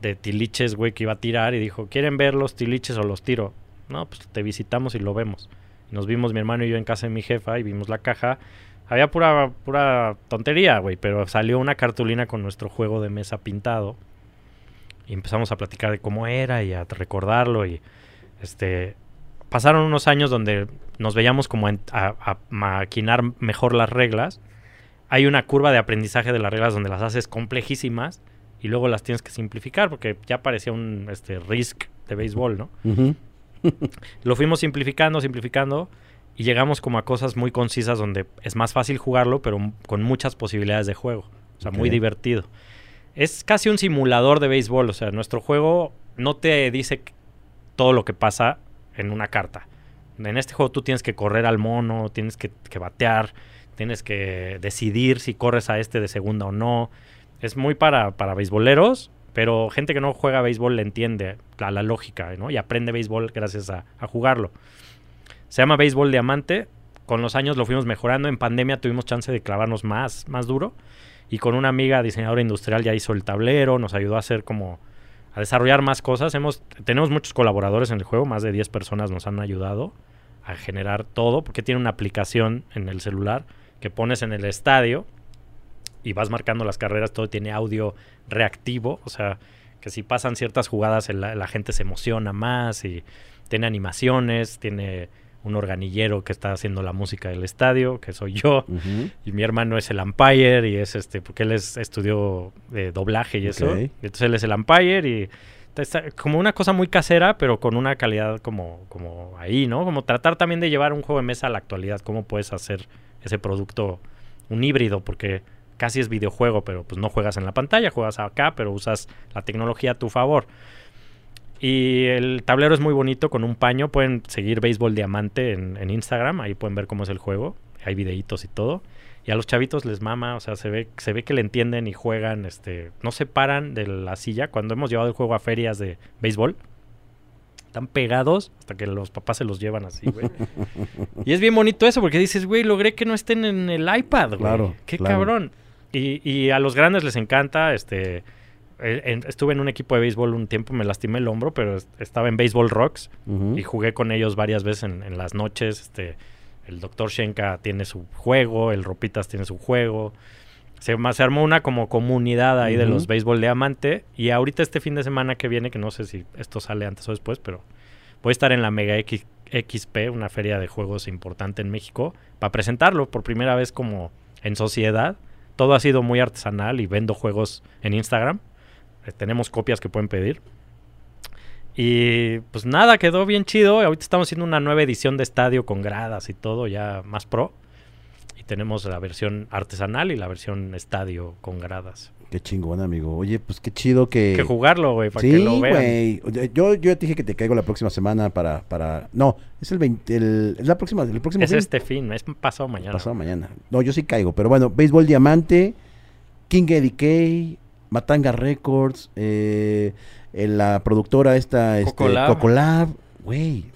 S2: de tiliches, güey, que iba a tirar y dijo: ¿Quieren ver los tiliches o los tiro? No, pues te visitamos y lo vemos. Nos vimos mi hermano y yo en casa de mi jefa y vimos la caja. Había pura, pura tontería, güey, pero salió una cartulina con nuestro juego de mesa pintado. Y empezamos a platicar de cómo era y a recordarlo y este pasaron unos años donde nos veíamos como en- a, a maquinar mejor las reglas. Hay una curva de aprendizaje de las reglas donde las haces complejísimas y luego las tienes que simplificar porque ya parecía un este risk de béisbol, ¿no? <laughs> Lo fuimos simplificando, simplificando y llegamos como a cosas muy concisas donde es más fácil jugarlo, pero con muchas posibilidades de juego. O sea, muy divertido. Es casi un simulador de béisbol. O sea, nuestro juego no te dice todo lo que pasa en una carta. En este juego tú tienes que correr al mono, tienes que, batear, tienes que decidir si corres a este de segunda o no. Es muy para, para beisboleros, pero gente que no juega béisbol le entiende la, la lógica, ¿no? Y aprende béisbol gracias a, a jugarlo. Se llama Béisbol Diamante. Con los años lo fuimos mejorando. En pandemia tuvimos chance de clavarnos más, más duro. Y con una amiga diseñadora industrial ya hizo el tablero, nos ayudó a hacer como a desarrollar más cosas. Hemos, tenemos muchos colaboradores en el juego, más de 10 personas nos han ayudado a generar todo, porque tiene una aplicación en el celular que pones en el estadio y vas marcando las carreras, todo tiene audio reactivo, o sea, que si pasan ciertas jugadas la, gente se emociona más y tiene animaciones, tiene un organillero que está haciendo la música del estadio, que soy yo, y mi hermano es el umpire y es este, porque él es, estudió eh, doblaje y eso,
S1: Ok.
S2: y entonces él es el umpire y está como una cosa muy casera, pero con una calidad como, como ahí, ¿no? Como tratar también de llevar un juego de mesa a la actualidad, cómo puedes hacer ese producto, un híbrido, porque casi es videojuego, pero pues no juegas en la pantalla, juegas acá, pero usas la tecnología a tu favor. Y el tablero es muy bonito con un paño. Pueden seguir Béisbol Diamante en, en Instagram. Ahí pueden ver cómo es el juego. Hay videitos y todo. Y a los chavitos les mama. O sea, se ve, se ve que le entienden y juegan. Este, no se paran de la silla. Cuando hemos llevado el juego a ferias de béisbol, están pegados hasta que los papás se los llevan así, güey. <laughs> y es bien bonito eso porque dices, güey, logré que no estén en el iPad, güey.
S1: Claro,
S2: Qué
S1: claro.
S2: cabrón. Y, y a los grandes les encanta, este... eh, en- estuve en un equipo de béisbol un tiempo, me lastimé el hombro, pero est- estaba en Béisbol Rocks y jugué con ellos varias veces en, en las noches. Este, el doctor Shenka tiene su juego, el Ropitas tiene su juego. Se, armó una como comunidad ahí de los béisbol de amante. Y ahorita este fin de semana que viene, que no sé si esto sale antes o después, pero voy a estar en la Mega X- XP, una feria de juegos importante en México, para presentarlo por primera vez como en sociedad. Todo ha sido muy artesanal y vendo juegos en Instagram. Eh, tenemos copias que pueden pedir. Y pues nada, quedó bien chido. Ahorita estamos haciendo una nueva edición de estadio con gradas y todo, ya más pro. Y tenemos la versión artesanal y la versión estadio con gradas.
S1: Qué chingón, amigo. Oye, pues qué chido que...
S2: Que jugarlo, güey, para
S1: sí,
S2: que lo vean.
S1: güey. Oye, Yo, yo ya te dije que te caigo la próxima semana para... para... No, es el 20... El, es la próxima... El próximo
S2: Es
S1: fin.
S2: este fin, es pasado mañana.
S1: Pasado mañana. No, yo sí caigo. Pero bueno, Béisbol Diamante, King Eddie Kay, Matanga Records, eh, eh, la productora esta... Este,
S2: Cocolab.
S1: Cocolab. Güey.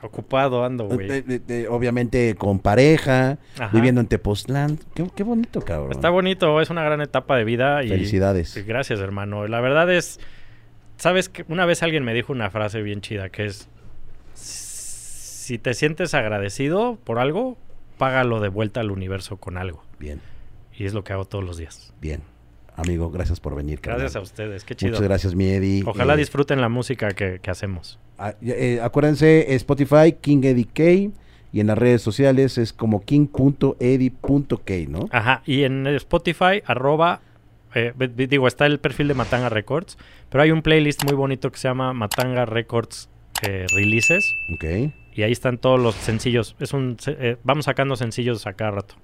S2: Ocupado ando, güey.
S1: Obviamente con pareja,
S2: Ajá.
S1: viviendo en Tepoztlán. Qué, qué bonito, cabrón.
S2: Está bonito, es una gran etapa de vida. Y,
S1: Felicidades.
S2: y gracias, hermano. La verdad es, sabes que una vez alguien me dijo una frase bien chida que es, si te sientes agradecido por algo, págalo de vuelta al universo con algo.
S1: Bien,
S2: Y es lo que hago todos los días.
S1: bien. Amigo, gracias por venir.
S2: Gracias a ustedes, qué chido.
S1: Muchas gracias, mi Eddie.
S2: Ojalá
S1: Eh,
S2: disfruten la música que, que hacemos.
S1: ah, eh, acuérdense, Spotify, King Eddie Kay. Y en las redes sociales es como king.eddie.kay, ¿no?
S2: Ajá, y en Spotify, arroba, eh, digo, está el perfil de Matanga Records, pero hay un playlist muy bonito que se llama Matanga Records eh, Releases.
S1: Ok,
S2: Y ahí están todos los sencillos. Es un, eh, vamos sacando sencillos a cada rato.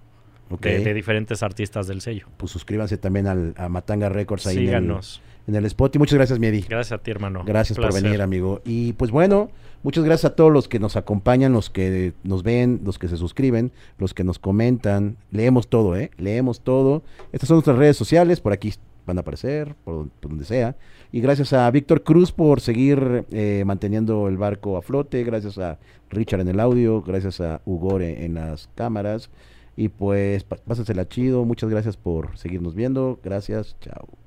S2: De, de diferentes artistas del sello.
S1: Pues suscríbanse también al, a Matanga Records ahí en el,
S2: Síganos.
S1: en el spot. Y muchas gracias, mi Eddie.
S2: Gracias a ti, hermano.
S1: Gracias por venir, amigo. Y pues bueno, muchas gracias a todos los que nos acompañan, los que nos ven, los que se suscriben, los que nos comentan. Leemos todo, ¿eh? Leemos todo. Estas son nuestras redes sociales, por aquí van a aparecer, por, por donde sea. Y gracias a Víctor Cruz por seguir eh, manteniendo el barco a flote. Gracias a Richard en el audio. Gracias a Ugore en las cámaras. Y pues, pásensela chido. Muchas gracias por seguirnos viendo. Gracias. Chao.